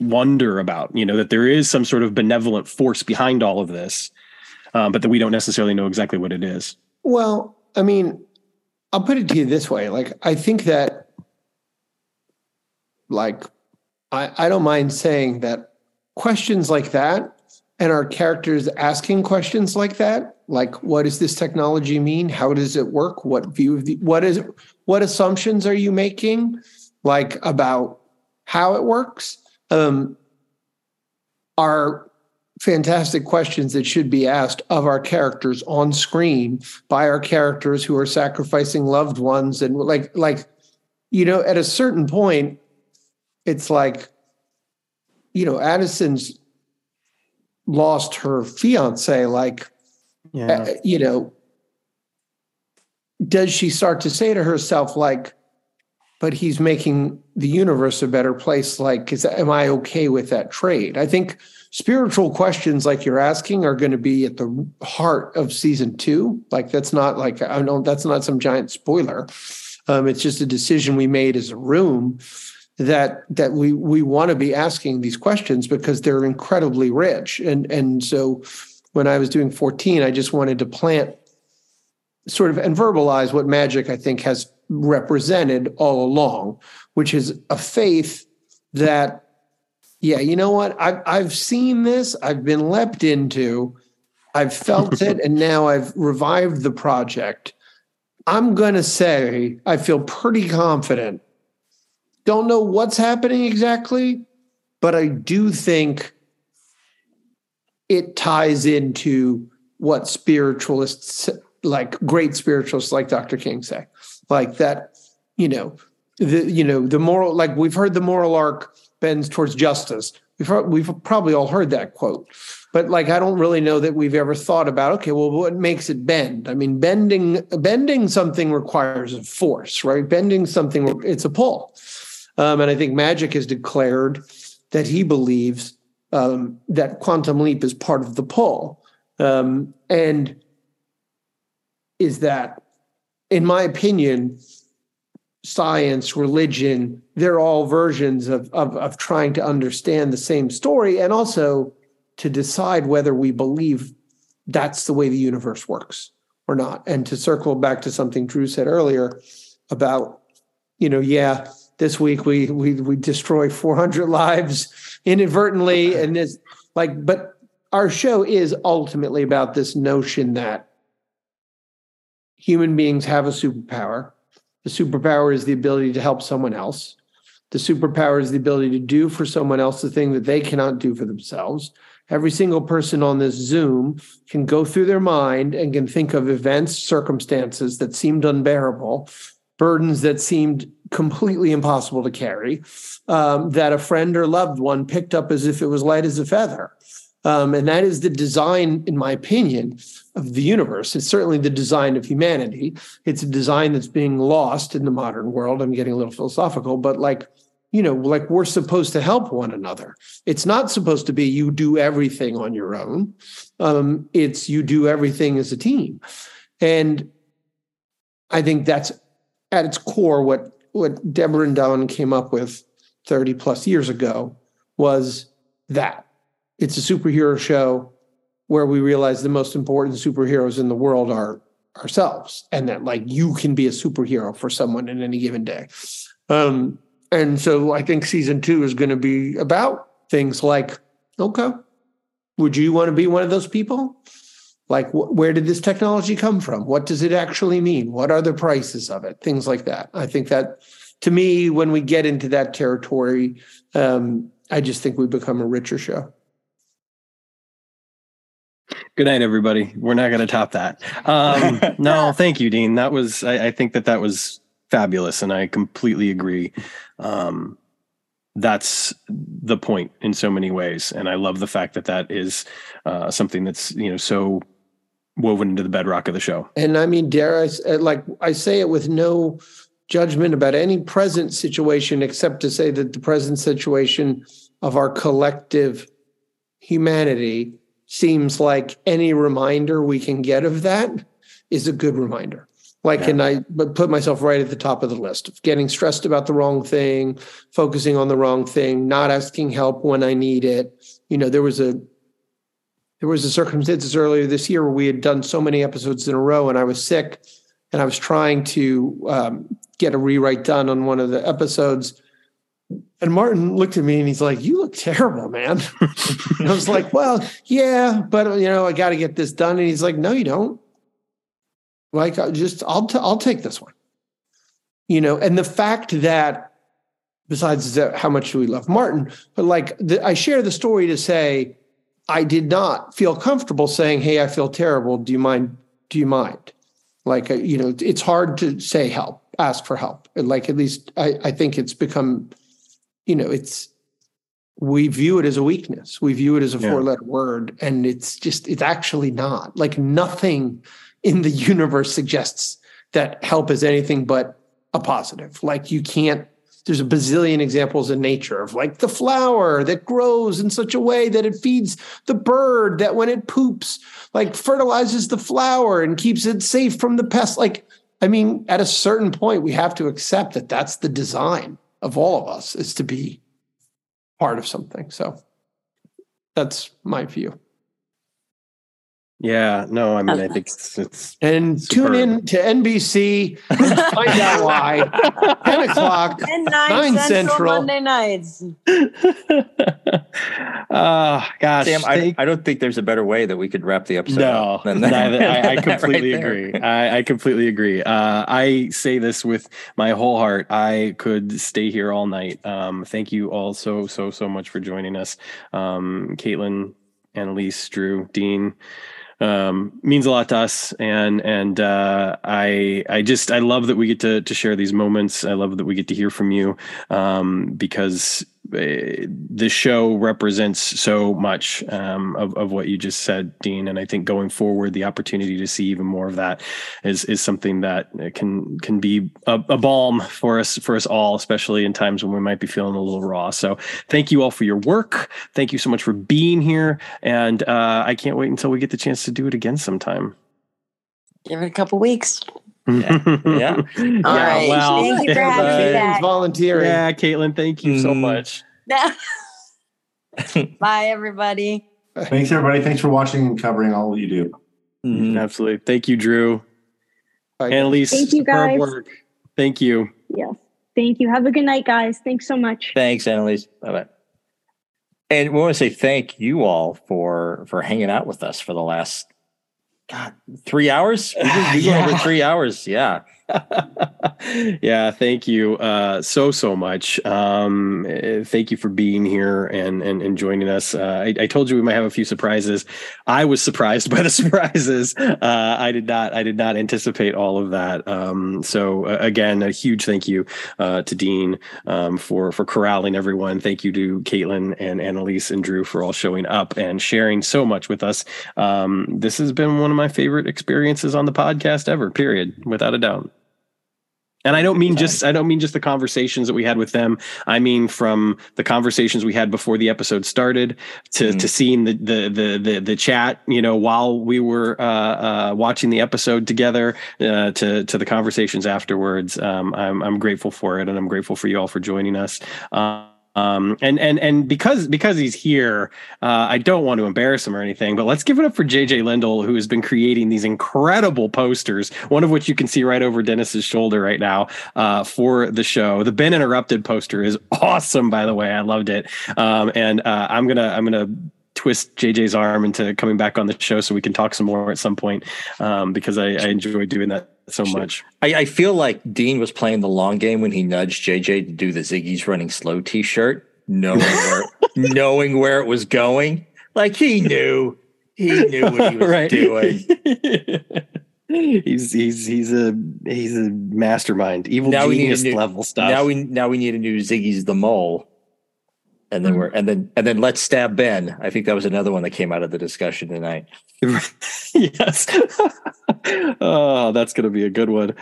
Speaker 1: wonder about? You know, that there is some sort of benevolent force behind all of this, um, but that we don't necessarily know exactly what it is.
Speaker 3: Well, I mean, I'll put it to you this way: like, I think that, like, I, I don't mind saying that questions like that and our characters asking questions like that like what does this technology mean? How does it work? What view of the what is what assumptions are you making like about how it works? Um are fantastic questions that should be asked of our characters on screen by our characters who are sacrificing loved ones and like like you know at a certain point it's like you know addison's lost her fiance like yeah. uh, you know does she start to say to herself like but he's making the universe a better place like is am i okay with that trade? I think spiritual questions like you're asking are going to be at the heart of season two. Like that's not like i don't that's not some giant spoiler. Um, it's just a decision we made as a room that that we we want to be asking these questions because they're incredibly rich. And and so when I was doing 14 I just wanted to plant sort of and verbalize what magic I think has represented all along which is a faith that yeah you know what? I've I've seen this I've been leapt into I've felt it and now I've revived the project. I'm going to say I feel pretty confident don't know what's happening exactly, but I do think it ties into what spiritualists, like great spiritualists like Dr. King say, like that, you know, the you know the moral like we've heard the moral arc bends towards justice. We've we've probably all heard that quote, but like I don't really know that we've ever thought about okay, well, what makes it bend? I mean, bending bending something requires a force, right? Bending something it's a pull. Um, and I think Magic has declared that he believes um, that quantum leap is part of the pull. Um, and is that, in my opinion, science, religion, they're all versions of, of, of trying to understand the same story and also to decide whether we believe that's the way the universe works or not. And to circle back to something Drew said earlier about, you know, yeah, this week we we we destroy 400 lives inadvertently and it's like but our show is ultimately about this notion that human beings have a superpower. The superpower is the ability to help someone else. The superpower is the ability to do for someone else the thing that they cannot do for themselves. Every single person on this zoom can go through their mind and can think of events circumstances that seemed unbearable burdens that seemed completely impossible to carry, um, that a friend or loved one picked up as if it was light as a feather. Um, and that is the design, in my opinion, of the universe. It's certainly the design of humanity. It's a design that's being lost in the modern world. I'm getting a little philosophical, but like, you know, like we're supposed to help one another. It's not supposed to be you do everything on your own. Um, it's you do everything as a team. And I think that's at its core what what Deborah and Don came up with 30 plus years ago was that. It's a superhero show where we realize the most important superheroes in the world are ourselves and that like you can be a superhero for someone in any given day. Um and so i think season two is going to be about things like okay would you want to be one of those people like wh- where did this technology come from? What does it actually mean? What are the prices of it? Things like that. I think that to me when we get into that territory um, i just think we become a richer show.
Speaker 1: Good night everybody. We're not going to top that. Um, no thank you dean. That was I, I, think that that was fabulous and i completely agree. Um, that's the point in so many ways and i love the fact that that is uh, something that's you know so woven into the bedrock of the show.
Speaker 3: And I mean, dare I uh, like I say it with no judgment about any present situation except to say that the present situation of our collective humanity seems like any reminder we can get of that is a good reminder. Like, yeah. and I put myself right at the top of the list of getting stressed about the wrong thing, focusing on the wrong thing, not asking help when I need it. You know, there was a there was a circumstances earlier this year where we had done so many episodes in a row, and I was sick, and I was trying to um, get a rewrite done on one of the episodes. And Martin looked at me and he's like, "You look terrible, man." I was like, "Well, yeah, but you know, I got to get this done." And he's like, "No, you don't. Like, I'll just I'll t- I'll take this one." You know, and the fact that besides how much do we love Martin, but like the, I share the story to say I did not feel comfortable saying, "Hey, I feel terrible. Do you mind? Do you mind?" Like, uh, you know, it's hard to say help ask for help. Like at least I, I think it's become, you know, it's we view it as a weakness. We view it as a yeah. four-letter word, and it's just it's actually not. Like nothing in the universe suggests that help is anything but a positive. Like you can't there's a bazillion examples in nature of like the flower that grows in such a way that it feeds the bird that when it poops like fertilizes the flower and keeps it safe from the pest like I mean, at a certain point, we have to accept that that's the design of all of us is to be part of something. So that's my view.
Speaker 1: Yeah, no, I mean, I think it's, it's
Speaker 3: and superb. tune in to NBC find out why. Ten o'clock,
Speaker 4: and nine, nine Central, Central Monday nights.
Speaker 1: uh, gosh,
Speaker 2: Sam, I, I, don't think there's a better way that we could wrap the episode.
Speaker 1: No, than that. Neither, I, I completely right agree. I, I, completely agree. Uh, I say this with my whole heart. I could stay here all night. Um, thank you all so so so much for joining us, um, Caitlin, Annelise, Drew, Dean um, means a lot to us, and and uh, I I just I love that we get to to share these moments. I love that we get to hear from you um, because uh, the show represents so much um, of, of what you just said, Dean. And I think going forward, the opportunity to see even more of that is is something that can can be a, a, balm for us for us all, especially in times when we might be feeling a little raw. So thank you all for your work. Thank you so much for being here, and uh, I can't wait until we get the chance to do it again sometime.
Speaker 4: Give it a couple weeks.
Speaker 2: Yeah. yeah. All
Speaker 4: yeah, right. Well, thank you for having me back.
Speaker 3: Volunteering.
Speaker 1: Yeah, Caitlin, thank you mm. so much.
Speaker 4: Bye, everybody.
Speaker 6: Thanks, everybody. Thanks for watching and covering all that you do.
Speaker 1: Mm-hmm. Absolutely. Thank you, Drew. Bye. Annelise,
Speaker 5: thank you, guys.
Speaker 1: Work. Thank you.
Speaker 5: Yes. Thank you. Have a good night, guys. Thanks so much.
Speaker 2: Thanks, Annelise. Bye bye. And we want to say thank you all for for hanging out with us for the last God, three hours? We did, we yeah. over three hours. Yeah.
Speaker 1: yeah, thank you uh, so so much. Um, eh, thank you for being here and and, and joining us. Uh, I, I, told you we might have a few surprises. I was surprised by the surprises. Uh, I did not I did not anticipate all of that. Um, so uh, again, a huge thank you uh, to Dean um, for for corralling everyone. Thank you to Caitlin and Annelise and Drew for all showing up and sharing so much with us. Um, this has been one of my favorite experiences on the podcast ever. Period, without a doubt. And I don't mean just I don't mean just the conversations that we had with them. I mean from the conversations we had before the episode started to mm-hmm. to seeing the, the the the the chat, you know, while we were uh, uh, watching the episode together, uh, to to the conversations afterwards. Um, I'm I'm grateful for it, and I'm grateful for you all for joining us. Um, um, and and and because because he's here, uh, I don't want to embarrass him or anything, but let's give it up for JJ Lindell, who has been creating these incredible posters. One of which you can see right over Dennis's shoulder right now uh, for the show. The Ben Interrupted poster is awesome, by the way. I loved it, um, and uh, I'm gonna I'm gonna twist JJ's arm into coming back on the show so we can talk some more at some point um, because I, I enjoy doing that so much.
Speaker 2: I, I, feel like Dean was playing the long game when he nudged JJ to do the Ziggy's running slow T-shirt, knowing where knowing where it was going. Like he knew, he knew what he was right. doing.
Speaker 1: he's he's he's a he's a mastermind, evil now genius new, level stuff.
Speaker 2: Now we now we need a new Ziggy's the mole and then mm-hmm. we're and then and then let's stab Ben. I think that was another one that came out of the discussion tonight.
Speaker 1: yes. Oh, that's gonna be a good one.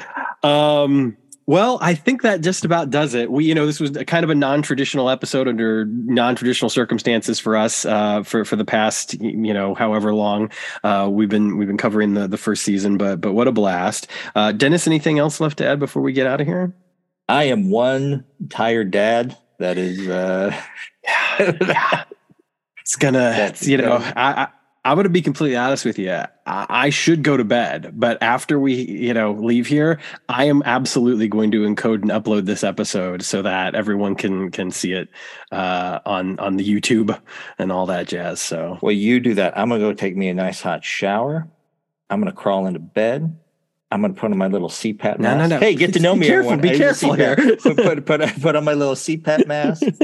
Speaker 1: Um, Well, I think that just about does it. We, you know, this was a kind of a non-traditional episode under non-traditional circumstances for us uh, for for the past, you know, however long uh, we've been we've been covering the the first season. But but what a blast, uh, Dennis! Anything else left to add before we get out of here?
Speaker 2: I am one tired dad. That is, uh,
Speaker 1: yeah. it's gonna, you know, I, I I'm going to be completely honest with you. I should go to bed, but after we, you know, leave here, I am absolutely going to encode and upload this episode so that everyone can can see it uh, on on the YouTube and all that jazz. So,
Speaker 2: well, you do that. I'm gonna go take me a nice hot shower. I'm gonna crawl into bed. I'm gonna put on my little CPAP mask. No, no, no. Hey, get to know
Speaker 1: be
Speaker 2: me.
Speaker 1: Careful, everyone. Be careful here.
Speaker 2: put, put, put, put on my little CPAP mask.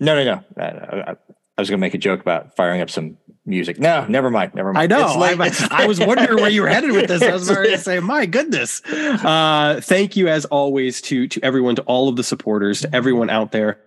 Speaker 2: no, no, no. I, I, I was gonna make a joke about firing up some music. No, never mind. Never mind.
Speaker 1: I know. I, I, was wondering where you were headed with this. I was going to say, my goodness. Uh, thank you as always to to everyone, to all of the supporters, to everyone out there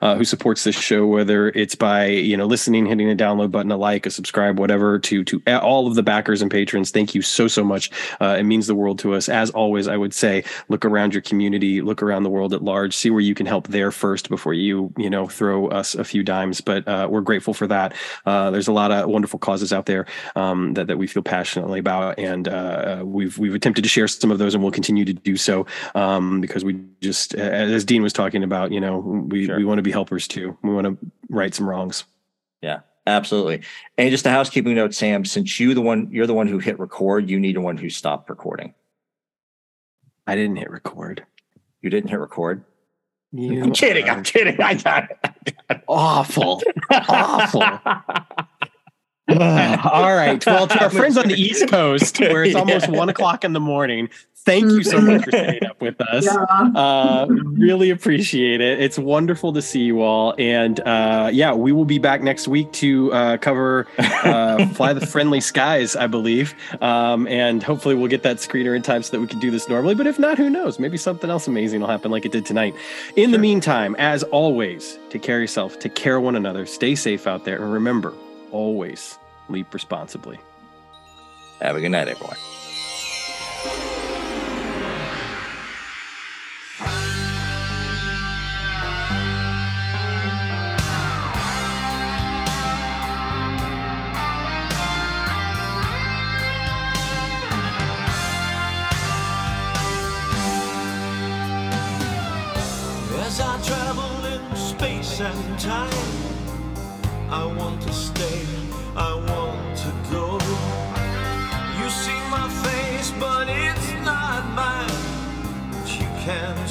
Speaker 1: uh, who supports this show, whether it's by you know listening, hitting a download button, a like, a subscribe, whatever. To to all of the backers and patrons, thank you so so much. Uh, it means the world to us. As always, I would say, look around your community, look around the world at large, see where you can help there first before you you know throw us a few dimes. But uh, we're grateful for that. Uh, there's a lot of wonderful causes out there um, that that we feel passionately about, and uh, we've we've attempted to share some of those, and we'll continue to do so um, because we just, as Dean was talking about, you know, we sure. we want to be helpers too. We want to right some wrongs.
Speaker 2: Yeah, absolutely. And just a housekeeping note, Sam, since you the one you're the one who hit record, you need a one who stopped recording.
Speaker 1: I didn't hit record.
Speaker 2: You didn't hit record?
Speaker 1: You
Speaker 2: I'm kidding. I'm kidding. I got
Speaker 1: it. Awful. Awful. all right. Well, to our friends on the East Coast, where it's almost yeah. one o'clock in the morning, thank you so much for staying up with us. Yeah. Uh, really appreciate it. It's wonderful to see you all. And uh, yeah, we will be back next week to uh, cover uh, Fly the Friendly Skies, I believe. Um, and hopefully we'll get that screener in time so that we can do this normally. But if not, who knows? Maybe something else amazing will happen like it did tonight. In sure. the meantime, as always, take care of yourself, take care of one another, stay safe out there, and remember, always leap responsibly.
Speaker 2: Have a good night, everyone.
Speaker 7: I want to stay, I want to go. You see my face, but it's not mine. But you can